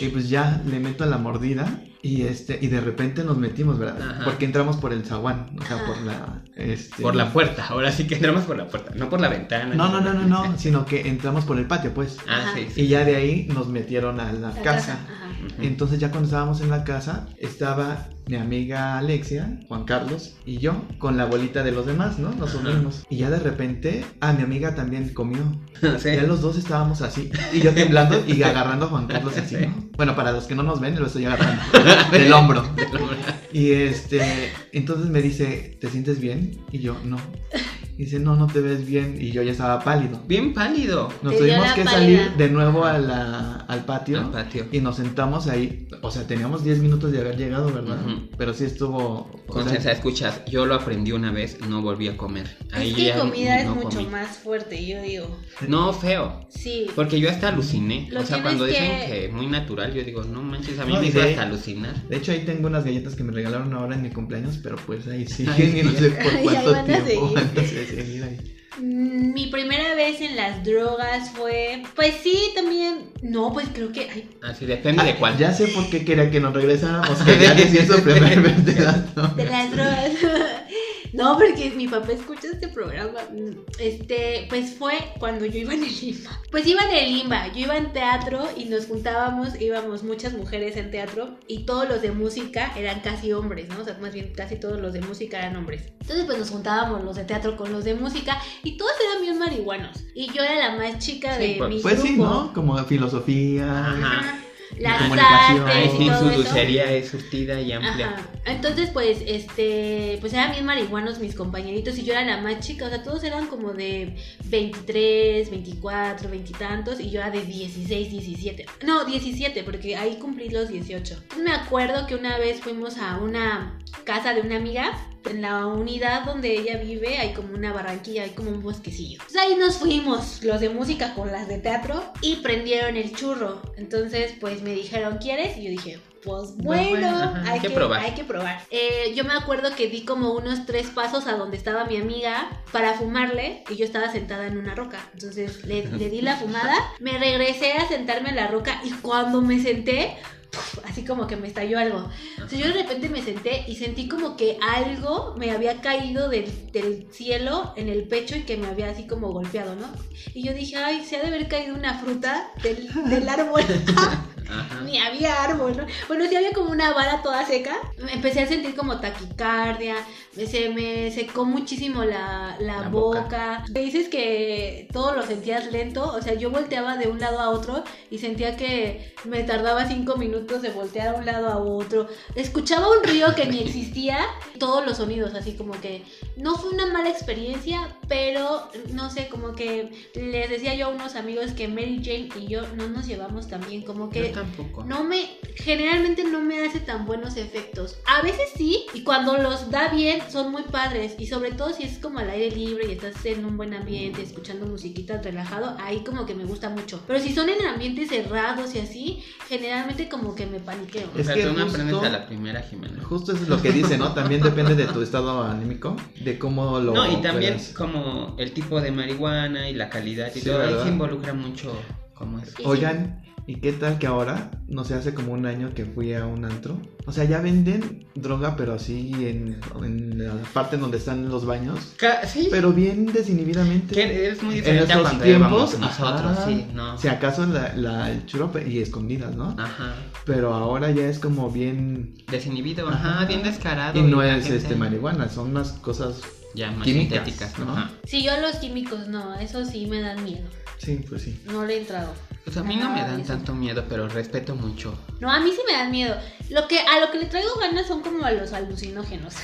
C: Y pues ya le meto la mordida y este y de repente nos metimos, ¿verdad?
B: Ajá.
C: Porque entramos por el zaguán, o sea,
A: Ajá.
C: por la... Este...
B: Por la puerta, ahora sí que entramos por la puerta, no por la ventana.
C: No, no, no, no, no, sino que entramos por el patio, pues.
B: Ah, sí, sí.
C: Y ya de ahí nos metieron a la,
A: La
C: casa. Entonces ya cuando estábamos en la casa, estaba mi amiga Alexia, Juan Carlos y yo con la bolita de los demás, ¿no? Nos unimos. Y ya de repente, ah, mi amiga también comió. (laughs)
B: Sí.
C: Ya los dos estábamos así. Y yo temblando y agarrando a Juan Carlos así,
B: Sí.
C: ¿no? Bueno, para los que no nos ven, lo estoy agarrando (laughs) del hombro. Y este, entonces me dice, ¿te sientes bien? Y yo, no. Y dice, no, no te ves bien. Y yo ya estaba pálido.
B: Bien pálido.
C: Nos tuvimos que
A: pálida.
C: salir de nuevo a la- al patio.
B: Al patio.
C: Y nos sentamos ahí. O sea, teníamos 10 minutos de haber llegado, ¿verdad? Pero sí estuvo. o sea,
B: Constanza, escuchas, yo lo aprendí una vez, no volví a comer. Ahí
A: es que
B: ya
A: comida es mucho
B: comí.
A: más fuerte, yo digo.
B: No, feo.
A: Sí.
B: Porque yo hasta aluciné.
A: Lo
B: o sea, cuando dicen
A: que-
B: que muy natural, yo digo, no manches, a mí
C: No,
B: me hizo hasta alucinar.
C: De hecho, ahí tengo unas galletas que me regalaron ahora en mi cumpleaños, pero pues ahí (laughs) siguen y no sé por cuánto tiempo (laughs) ahí.
A: Mm, Mi primera vez en las drogas fue. Pues sí, también. No, pues creo que. Ay,
B: Así depende de cuál.
C: Ah, Ya sé por qué quería que nos regresáramos, (laughs) que ya decía su primer vez de dato.
A: de las drogas. (laughs) No, porque mi papá escucha este programa. Este, pues fue cuando yo iba en el Limba. Pues iba en el Limba, yo iba en teatro y nos juntábamos, íbamos muchas mujeres en teatro y todos los de música eran casi hombres, ¿no? O sea, más bien casi todos los de música eran hombres. Entonces, pues nos juntábamos los de teatro con los de música y todos eran bien marihuanos. Y yo era la más chica
B: Sí,
A: de
B: pues-
A: mi
C: Pues sí,
A: grupo.
C: ¿no? Como filosofía.
B: Ajá.
A: Las
C: Comunicación.
A: artes
B: sí,
A: todo
B: dulcería es surtida y amplia.
A: Ajá. Entonces, pues, este, pues eran bien marihuanos mis compañeritos y yo era la más chica, o sea, todos eran como de 23, 24, 20 y tantos y yo era de 16, 17. No, 17, porque ahí cumplí los 18. Entonces, me acuerdo que una vez fuimos a una casa de una amiga. En la unidad donde ella vive hay como una barranquilla, hay como un bosquecillo. Entonces ahí nos fuimos, los de música con las de teatro, y prendieron el churro. Entonces, pues me dijeron, ¿quieres? Y yo dije, pues bueno,
B: bueno, ajá,
A: hay, que,
B: que probar.
A: hay que probar. Eh, yo me acuerdo que di como unos tres pasos a donde estaba mi amiga para fumarle y yo estaba sentada en una roca. Entonces le, le di la fumada, (laughs) me regresé a sentarme en la roca y cuando me senté. Así como que me estalló algo. Entonces yo de repente me senté y sentí como que algo me había caído del, del cielo en el pecho y que me había así como golpeado, ¿no? Y yo dije, ay, se ha de haber caído una fruta del, del árbol. (laughs) Ni había árbol, ¿no? Bueno, sí había como una vara toda seca. Me Empecé a sentir como taquicardia, se me secó muchísimo la, la boca. Me dices que todo lo sentías lento, o sea, yo volteaba de un lado a otro y sentía que me tardaba cinco minutos de voltear a un lado a otro. Escuchaba un río que ni existía, todos los sonidos, así como que no fue una mala experiencia, pero no sé, como que les decía yo a unos amigos que Mary Jane y yo no nos llevamos tan bien, como que
B: Yo tampoco.
A: no me, generalmente no me hace tan buenos efectos. A veces sí, y cuando los da bien son muy padres. Y sobre todo si es como al aire libre y estás en un buen ambiente, escuchando musiquita relajado, ahí como que me gusta mucho. Pero si son en ambientes cerrados y así, generalmente como que me paniqueo.
B: O
C: Es
B: sea,
C: que
B: tú no aprendes a la primera, Jimena.
C: Justo eso es lo que dice, ¿no? También depende de tu estado anímico, de cómo lo.
B: No, y también
C: puedas-
B: como el tipo de marihuana y la calidad y
C: Sí,
B: todo, ahí
C: ¿verdad?
B: se involucra mucho cómo es.
A: Sí,
C: Oigan, ¿y qué tal que ahora, no sé, hace como un año que fui a un antro? O sea, ya venden droga, pero así en, en la parte donde están los baños,
B: Sí,
C: pero bien desinhibidamente.
B: que es muy
C: En
B: diferente a
C: esos
B: cuando
C: tiempos,
B: nosotros,
C: ajá.
B: sí, no.
C: Si acaso la, la- el churro y escondidas, ¿no?
B: Ajá.
C: Pero ahora ya es como bien...
B: Desinhibido,
C: Ajá.
B: ajá, bien descarado.
C: Y no es
B: gente
C: este marihuana, son unas cosas...
B: Ya más
C: químicas,
B: sintéticas,
C: ¿no?
B: Ajá.
A: Sí, yo los químicos no, eso sí me dan miedo.
C: Sí, pues sí.
A: No le he entrado.
B: Pues a mí no me
A: Ajá,
B: dan
A: eso.
B: tanto miedo, pero respeto mucho.
A: No, a mí sí me dan miedo. Lo que, a lo que le traigo ganas son como a los alucinógenos.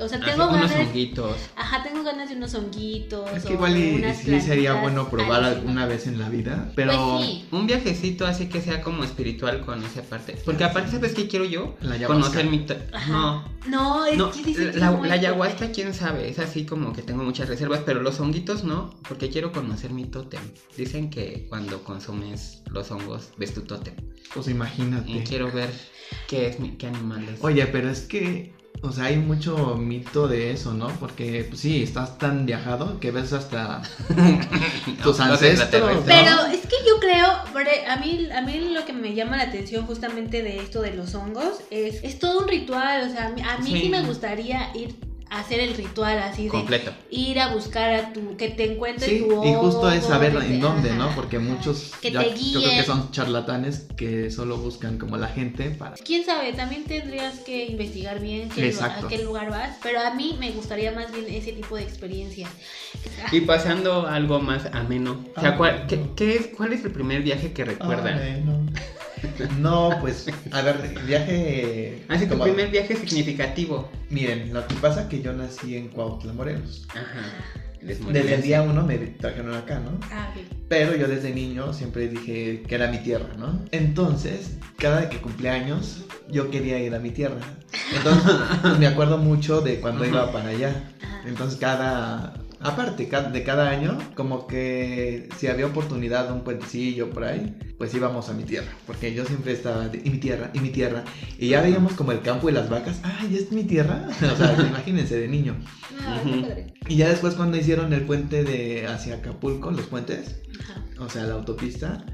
A: O sea,
B: Así,
A: tengo
B: unos
A: ganas.
B: honguitos.
A: Ajá, tengo ganas de unos honguitos.
C: Es
A: o
C: que igual y,
A: unas
C: sí sería bueno probar alguna vez en la vida, pero
A: Pues sí.
B: Un viajecito así que sea como espiritual con esa parte. Porque aparte, ¿sabes qué quiero yo?
C: La ayahuasca.
B: Conocer mi...
A: Ajá.
B: No,
A: No, es
B: no,
A: que dicen que
B: la, la ayahuasca, quién sabe, es así como que tengo muchas reservas, pero los honguitos no, porque quiero conocer mi tótem. Dicen que cuando consumes los hongos, ves tu tótem.
C: pues imagínate.
B: Y quiero ver qué es mi, qué animal es.
C: Oye, pero es que, o sea, hay mucho mito de eso, ¿no? Porque, pues sí, estás tan viajado que ves hasta (laughs) tus ancestros.
A: Pero es que yo creo, a mí, a mí lo que me llama la atención justamente de esto de los hongos es, es todo un ritual, o sea, a mí, a mí sí.
B: Sí.
A: me gustaría ir hacer el ritual así de
B: Completo.
A: ir a buscar a tu, que te encuentres
C: Sí,
A: tu
C: y justo es saber en dónde, ¿no?
A: ajá,
C: Porque
A: ajá.
C: muchos,
A: que
C: ya-
A: te
C: yo creo que
A: guíen.
C: son charlatanes que solo buscan como la gente para...
A: Quién sabe, también tendrías que investigar bien qué lu-
C: Exacto.
A: a qué lugar vas, pero a mí me gustaría más bien ese tipo de experiencias. (laughs)
B: Y pasando a algo más ameno. O sea,
C: Ah,
B: ¿cuál, qué,
C: no.
B: qué es, ¿cuál es el primer viaje que recuerdan?
C: Ay, no. No, pues, a ver, viaje...
B: Así tu
C: como-
B: primer viaje significativo.
C: Miren, lo que pasa es que yo nací en Cuautla, Morelos.
B: Ajá.
C: Desde el día uno me trajeron acá, ¿no?
A: Ah, ok.
C: Pero yo desde niño siempre dije que era mi tierra, ¿no? Entonces, cada vez que cumplía años, yo quería ir a mi tierra. Entonces, pues, (laughs) me acuerdo mucho de cuando iba para allá. Entonces, cada... Aparte de cada año, como que si había oportunidad de un puentecillo por ahí, pues íbamos a mi tierra. Porque yo siempre estaba, de, y mi tierra, y mi tierra. Y ya veíamos como el campo y las vacas. ¡Ay, es mi tierra! (laughs) o sea, imagínense de niño.
A: Ah.
C: Y ya después cuando hicieron el puente de hacia Acapulco, los puentes,
A: Ajá.
C: o sea, la autopista,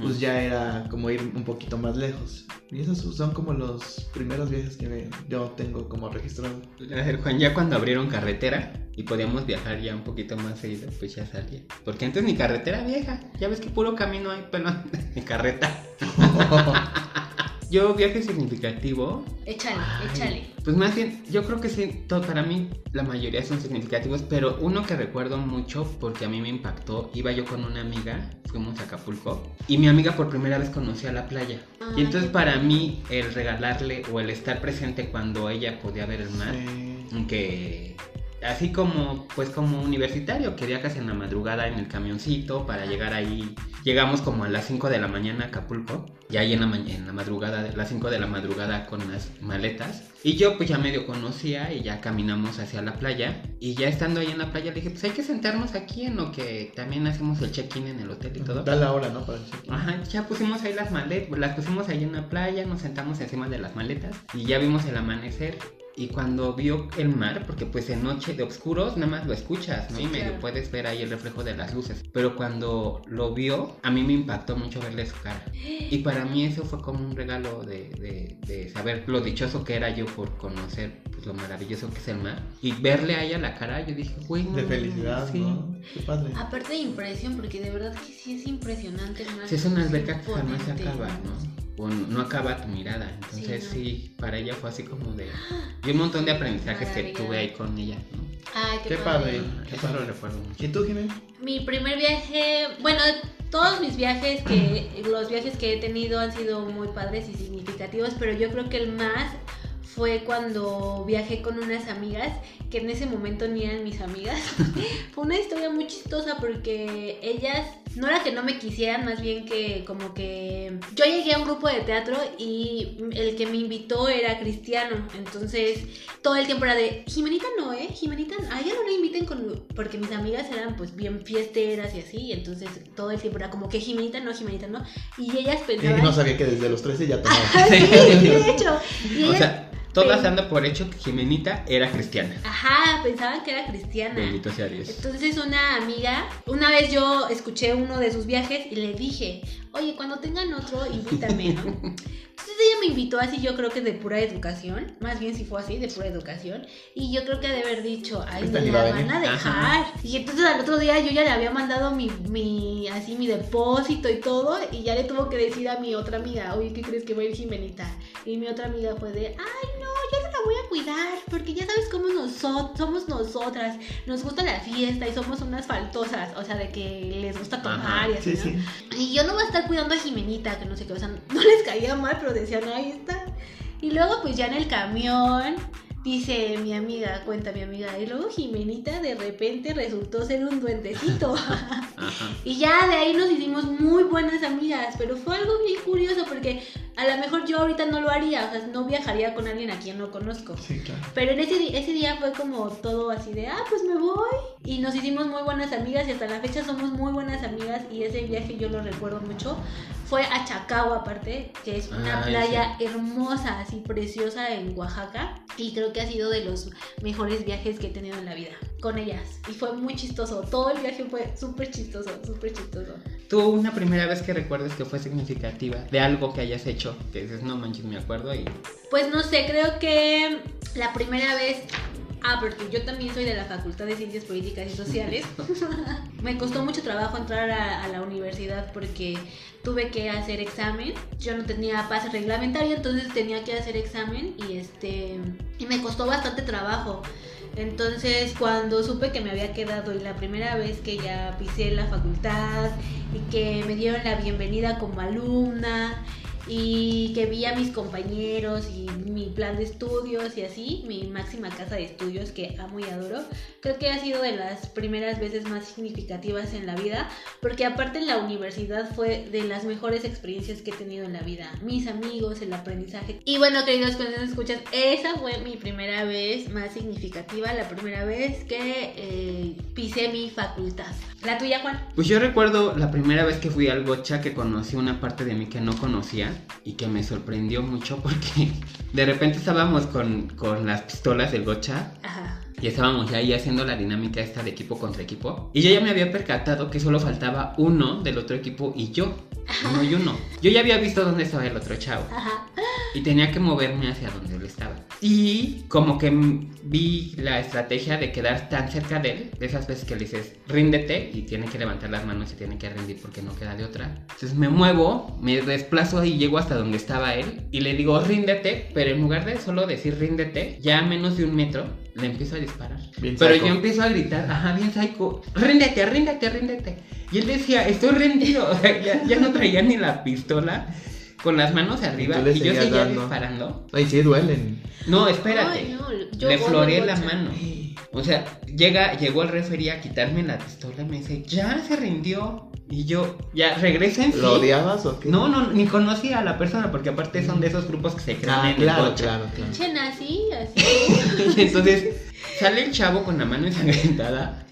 C: Pues ya era como ir un poquito más lejos. Y esos son como los primeros viajes que me- yo tengo como registrado.
B: A ver, Juan, ya cuando abrieron carretera y podíamos viajar ya un poquito más seguido, pues ya salía. Porque antes ni carretera vieja. Ya ves que puro camino hay, pero (laughs) ni carreta. (laughs) Yo viaje significativo,
A: Échale,
B: Ay.
A: échale.
B: Pues más bien, yo creo que sí, todo, para mí la mayoría son significativos, pero uno que recuerdo mucho porque a mí me impactó, iba yo con una amiga, fuimos a Acapulco, y mi amiga por primera vez conoció a la playa.
A: Ay,
B: y entonces para mí el regalarle o el estar presente cuando ella podía ver el mar,
C: Sí.
B: que así como pues como universitario que viajas en la madrugada en el camioncito para llegar ahí llegamos como a las 5 de la mañana a Acapulco y ahí en la, en la madrugada las 5 de la madrugada con las maletas y yo pues ya medio conocía y ya caminamos hacia la playa y ya estando ahí en la playa le dije pues hay que sentarnos aquí en lo que también hacemos el check-in en el hotel y todo
C: Da la hora, ¿no? Para el.
B: Ajá, ya pusimos ahí las maletas, las pusimos ahí en la playa, nos sentamos encima de las maletas y ya vimos el amanecer. Y cuando vio el mar, porque pues en noche de oscuros nada más lo escuchas, ¿no?
A: Sí,
B: y medio
A: claro.
B: puedes ver ahí el reflejo de las luces. Pero cuando lo vio, a mí me impactó mucho verle su cara. Y para mí eso fue como un regalo de, de- de saber lo dichoso que era yo por conocer pues, lo maravilloso que es el mar. Y verle a ella la cara, yo dije, güey, no,
C: De felicidad,
B: sí.
C: ¿no? Qué padre.
A: Aparte de impresión, porque de verdad que sí es impresionante. el mar,
B: Sí, es una alberca que jamás se acaba, ¿no? O no acaba tu mirada. Entonces
A: Sí,
B: sí,
A: ¿no?
B: para ella fue así como de... Y un montón de aprendizajes que tuve ahí con ella, ¿no?
A: Ay, qué,
C: Qué padre. Qué padre.
B: recuerdo.
C: ¿Y tú, Jimmy?
A: Mi primer viaje, bueno, todos mis viajes que los viajes que he tenido han sido muy padres y significativos, pero yo creo que el más fue cuando viajé con unas amigas que en ese momento ni eran mis amigas. (laughs) fue una historia muy chistosa porque ellas no era que no me quisieran, más bien que como que yo llegué a un grupo de teatro y el que me invitó era cristiano, entonces todo el tiempo era de Jimenita no, eh, Jimenita, a ella no la inviten con porque mis amigas eran pues bien fiesteras y así, y entonces todo el tiempo era como que Jimenita no, Jimenita no, y ellas
C: Y
A: pensaban
C: no sabía que desde los 13 ya (laughs) tomaba.
A: Ah, sí, sí, de (laughs) hecho. Y
B: O
A: ellas-
B: sea, todas dando por hecho que Jimenita era cristiana.
A: Ajá, pensaban que era cristiana.
B: Bendito sea Dios.
A: Entonces una amiga, una vez yo escuché uno de sus viajes y le dije, oye, cuando tengan otro, invítame, ¿no? Entonces ella me invitó así, yo creo que de pura educación, más bien si fue así, de pura educación, y yo creo que ha de haber dicho, ay, me la van a dejar. Y entonces al otro día yo ya le había mandado mi, mi, así, mi depósito y todo, y ya le tuvo que decir a mi otra amiga, oye, ¿qué crees que va a ir Jimenita? Y mi otra amiga fue de, ay, no, yo no la voy a cuidar, porque ya sabes cómo nosotros, somos nosotras, nos gusta la fiesta y somos unas faltosas, o sea, de que les gusta tomar
B: Ajá,
A: y así,
C: Sí,
A: ¿no?
C: sí.
A: Y yo no voy a estar cuidando a Jimenita, que no sé qué, o sea, (laughs) no les caía mal, pero decían, ahí está. Y luego, pues ya en el camión, dice mi amiga, cuenta mi amiga, y luego Jimenita de repente resultó ser un duendecito. (laughs) Y ya de ahí nos hicimos muy buenas amigas, pero fue algo bien curioso porque a lo mejor yo ahorita no lo haría, o sea, no viajaría con alguien a quien no conozco.
C: Sí, claro.
A: Pero en ese, ese día fue como todo así de, ah, pues me voy. Y nos hicimos muy buenas amigas y hasta la fecha somos muy buenas amigas y ese viaje yo lo recuerdo mucho. Fue a Chacao aparte, que es una
B: Ay,
A: playa hermosa, así preciosa en Oaxaca. Y creo que ha sido de los mejores viajes que he tenido en la vida con ellas. Y fue muy chistoso. Todo el viaje fue súper chistoso, súper chistoso.
B: ¿Tú una primera vez que recuerdes que fue significativa de algo que hayas hecho? Que dices, no manches, me acuerdo y...
A: Pues no sé, creo que la primera vez. Ah, porque yo también soy de la Facultad de Ciencias Políticas y Sociales. (laughs) Me costó mucho trabajo entrar a, a la universidad porque tuve que hacer examen. Yo no tenía pase reglamentario, entonces tenía que hacer examen y este y me costó bastante trabajo. Entonces, cuando supe que me había quedado y la primera vez que ya pisé la facultad y que me dieron la bienvenida como alumna y que vi a mis compañeros y mi plan de estudios y así, mi máxima casa de estudios que amo y adoro, creo que ha sido de las primeras veces más significativas en la vida, porque aparte la universidad fue de las mejores experiencias que he tenido en la vida, mis amigos, el aprendizaje. Y bueno, queridos cuando nos escuchan, esa fue mi primera vez más significativa, la primera vez que eh, pisé mi facultad. ¿La tuya, Juan?
B: Pues yo recuerdo la primera vez que fui al gocha que conocí una parte de mí que no conocía y que me sorprendió mucho porque (laughs) de repente estábamos con, con las pistolas del gocha
A: Ajá.
B: Y estábamos ya ahí haciendo la dinámica esta de equipo contra equipo y yo ya me había percatado que solo faltaba uno del otro equipo y yo, uno y uno. Yo ya había visto dónde estaba el otro chavo
A: Ajá.
B: y tenía que moverme hacia donde él estaba. Y como que vi la estrategia de quedar tan cerca de él, de esas veces que le dices, ríndete y tiene que levantar las manos y tiene que rendir porque no queda de otra. Entonces me muevo, me desplazo y llego hasta donde estaba él y le digo, ríndete, pero en lugar de solo decir ríndete, ya a menos de un metro, le empiezo a disparar.
C: Bien
B: Pero
C: psycho.
B: yo empiezo a gritar, ajá, bien psycho, ríndete, ríndete, ríndete. Y él decía, estoy rendido. (laughs) O sea, ya, ya no traía ni la pistola con las manos arriba
C: le
B: y yo seguía
C: dando.
B: disparando.
C: Ay, sí, duelen.
B: No, espérate.
A: Ay, no, yo
B: Le floreé la
A: gocha.
B: mano. O sea, llega, llegó el referee a quitarme la pistola y me dice, ya se rindió. Y yo, ya, regresa en sí.
C: ¿Lo odiabas o qué?
B: No, no, ni conocía a la persona porque aparte son de esos grupos que se crean
C: Ah,
B: en
C: claro,
B: el coche.
C: claro, claro.
A: Así. (laughs)
B: Y entonces sale el chavo con la mano ensangrentada.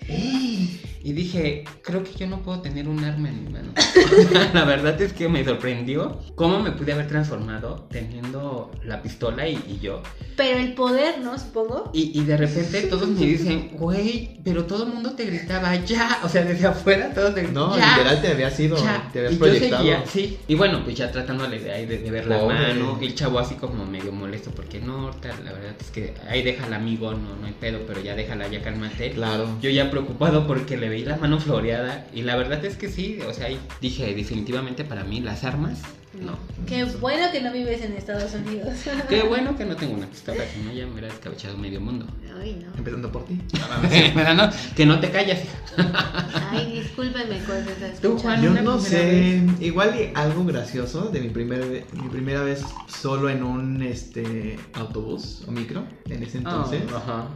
B: Y dije, creo que yo no puedo tener un arma en mi mano. (laughs) (laughs) la verdad es que me sorprendió cómo me pude haber transformado teniendo la pistola y, y yo.
A: Pero el poder, ¿no? Supongo.
B: Y, y de repente todos me dicen, güey, pero todo el mundo te gritaba, ya. O sea, desde afuera todos te
C: No,
B: ya.
C: literal te había sido,
B: ya".
C: te habías
B: y yo
C: proyectado.
B: seguía, sí. Y bueno, pues ya tratándole de ahí de, de ver la
C: Pobre.
B: mano. Y el chavo así como medio molesto porque no, tal, la verdad es que ahí deja al amigo, no, no hay pedo, pero ya déjala, ya cálmate.
C: Claro.
B: Yo ya preocupado porque le veí la mano floreada y la verdad es que sí, o sea, ahí dije definitivamente para mí las armas, no.
A: Qué bueno que no vives en Estados Unidos.
B: Qué bueno que no tengo una pistola, si no ya me hubiera descabechado medio mundo.
A: Ay, no.
C: Empezando por ti. (laughs)
B: Pero no, que no te calles. hija.
A: Ay, cosas esas.
B: Tú, Juan.
C: Yo no sé, igual algo gracioso de mi primera ve- mi primera vez solo en un este autobús o micro en ese entonces,
B: Ah, ajá.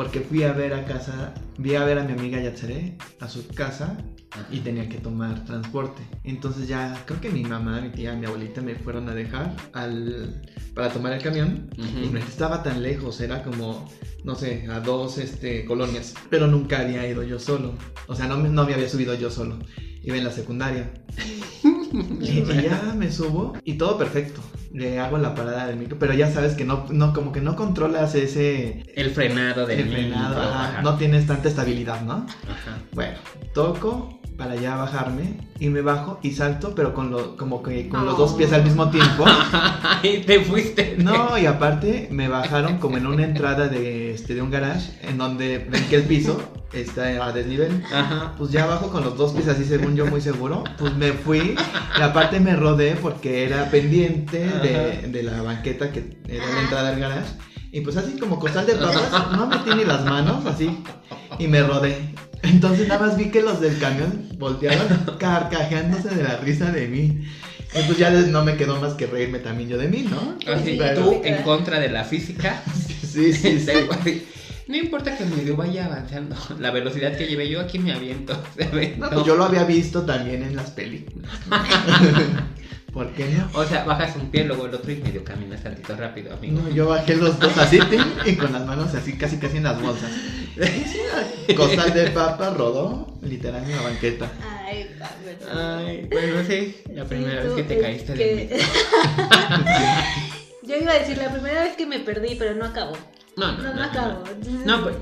C: Porque fui a ver a casa, vi a ver a mi amiga Yatsare a su casa
B: Ajá.
C: y tenía que tomar transporte. Entonces ya creo que mi mamá, mi tía, mi abuelita me fueron a dejar al para tomar el camión y no estaba tan lejos, era como no sé, a dos este colonias, pero nunca había ido yo solo. O sea, no me, no me había subido yo solo. Iba en la secundaria. (laughs) (laughs) Y, y ya me subo y todo perfecto. Le hago la parada del micro, pero ya sabes que no, no como que no controlas ese
B: El frenado del
C: el frenado,
B: micro,
C: ajá,
B: ajá.
C: no tienes tanta estabilidad, ¿no?
B: Ajá.
C: Bueno, toco para ya bajarme y me bajo y salto, pero con lo, como que con los dos pies al mismo tiempo. (laughs)
B: Ay, te fuiste.
C: No, y aparte me bajaron como en una entrada de, este, de un garage en donde ven que el piso está a desnivel.
B: Ajá.
C: Pues ya abajo con los dos pies así según yo muy seguro, pues me fui y aparte me rodé porque era pendiente de, de la banqueta que era la entrada del garage. Y pues así como costal de papas, no metí ni las manos así y me rodé. Entonces nada más vi que los del camión voltearon carcajeándose de la risa de mí. Y pues ya no me quedó más que reírme también yo de mí, ¿no?
B: Así,
C: Pero-
B: tú en contra de la física.
C: Sí, sí, sí. (laughs)
B: No importa que el video vaya avanzando, (laughs) la velocidad que lleve yo aquí me aviento. (laughs) ¿sabes?
C: No, pues yo lo había visto también en las películas. (laughs) ¿Por qué no?
B: O sea, bajas un pie, luego el otro y medio caminas tantito rápido, amigo.
C: No, yo bajé los dos así y con las manos así casi casi en las bolsas. Costal de papa rodó literal en la banqueta.
A: Ay.
B: Ay, bueno, sí, la primera
A: Sí,
B: vez que te caíste de mí.
A: Yo iba a decir la primera vez que me perdí, pero no acabó.
B: No,
A: No,
B: no,
A: no,
B: no.
A: acabó.
B: No, No, pues,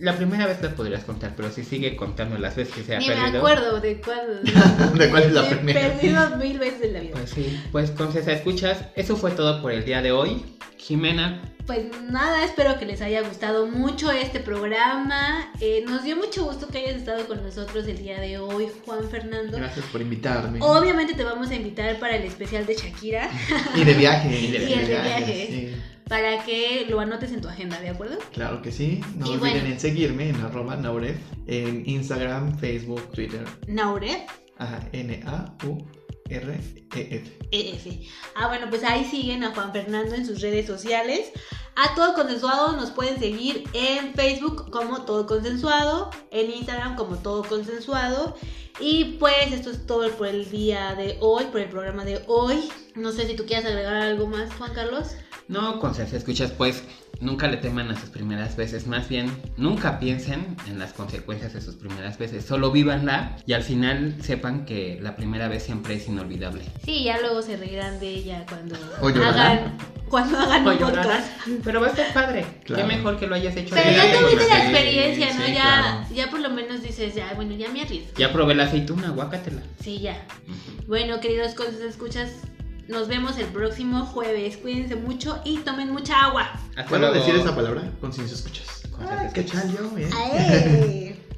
B: la primera vez la podrías contar, pero si sigue contando las veces que se ha
A: Ni me
B: perdido.
A: acuerdo de cuál. (laughs)
C: ¿De cuál es la
A: Me
C: primera?
A: perdido mil veces en la vida.
B: Pues sí, pues con César escuchas, eso fue todo por el día de hoy. Jimena,
A: Pues nada, espero que les haya gustado mucho este programa. Eh, nos dio mucho gusto que hayas estado con nosotros el día de hoy, Juan Fernando.
C: Gracias por invitarme.
A: Obviamente te vamos a invitar para el especial de Shakira, (laughs)
C: Y de viaje.
B: Y (laughs) de
A: Y el de viaje.
C: sí.
A: Para que lo anotes en tu agenda, ¿de acuerdo?
C: Claro que sí. No
A: Y
C: olviden
A: bueno.
C: en seguirme en arroba Nauref en Instagram, Facebook, Twitter.
A: Nauref
C: Ajá, N-A-U-R-E-F.
A: EF. Ah, bueno, pues ahí siguen a Juan Fernando en sus redes sociales. A Todo Consensuado nos pueden seguir en Facebook como Todo Consensuado, en Instagram como Todo Consensuado. Y pues esto es todo por el día de hoy, por el programa de hoy. No sé si tú quieres agregar algo más, Juan Carlos.
B: No con César escuchas, pues nunca le teman a sus primeras veces, más bien nunca piensen en las consecuencias de sus primeras veces, solo vívanla y al final sepan que la primera vez siempre es inolvidable.
A: Sí, ya luego se reirán de ella cuando hagan, cuando hagan un podcast.
B: Pero va a estar padre.
C: Claro.
B: Qué mejor que lo hayas hecho.
A: Pero ya
B: con
A: tuviste la experiencia, ¿no?
C: sí,
A: ya,
C: claro.
A: ya por lo menos dices, ya, bueno, ya me arriesgo.
B: Ya probé la aceituna, guácatela.
A: Sí, ya. Bueno, queridos cosas escuchas, nos vemos el próximo jueves. Cuídense mucho y tomen mucha agua.
C: ¿Puedo decir esa palabra? Con si se escuchas.
B: Con
C: Ah, ¿Qué tal yo? Bien.
A: ¡Ae! (laughs)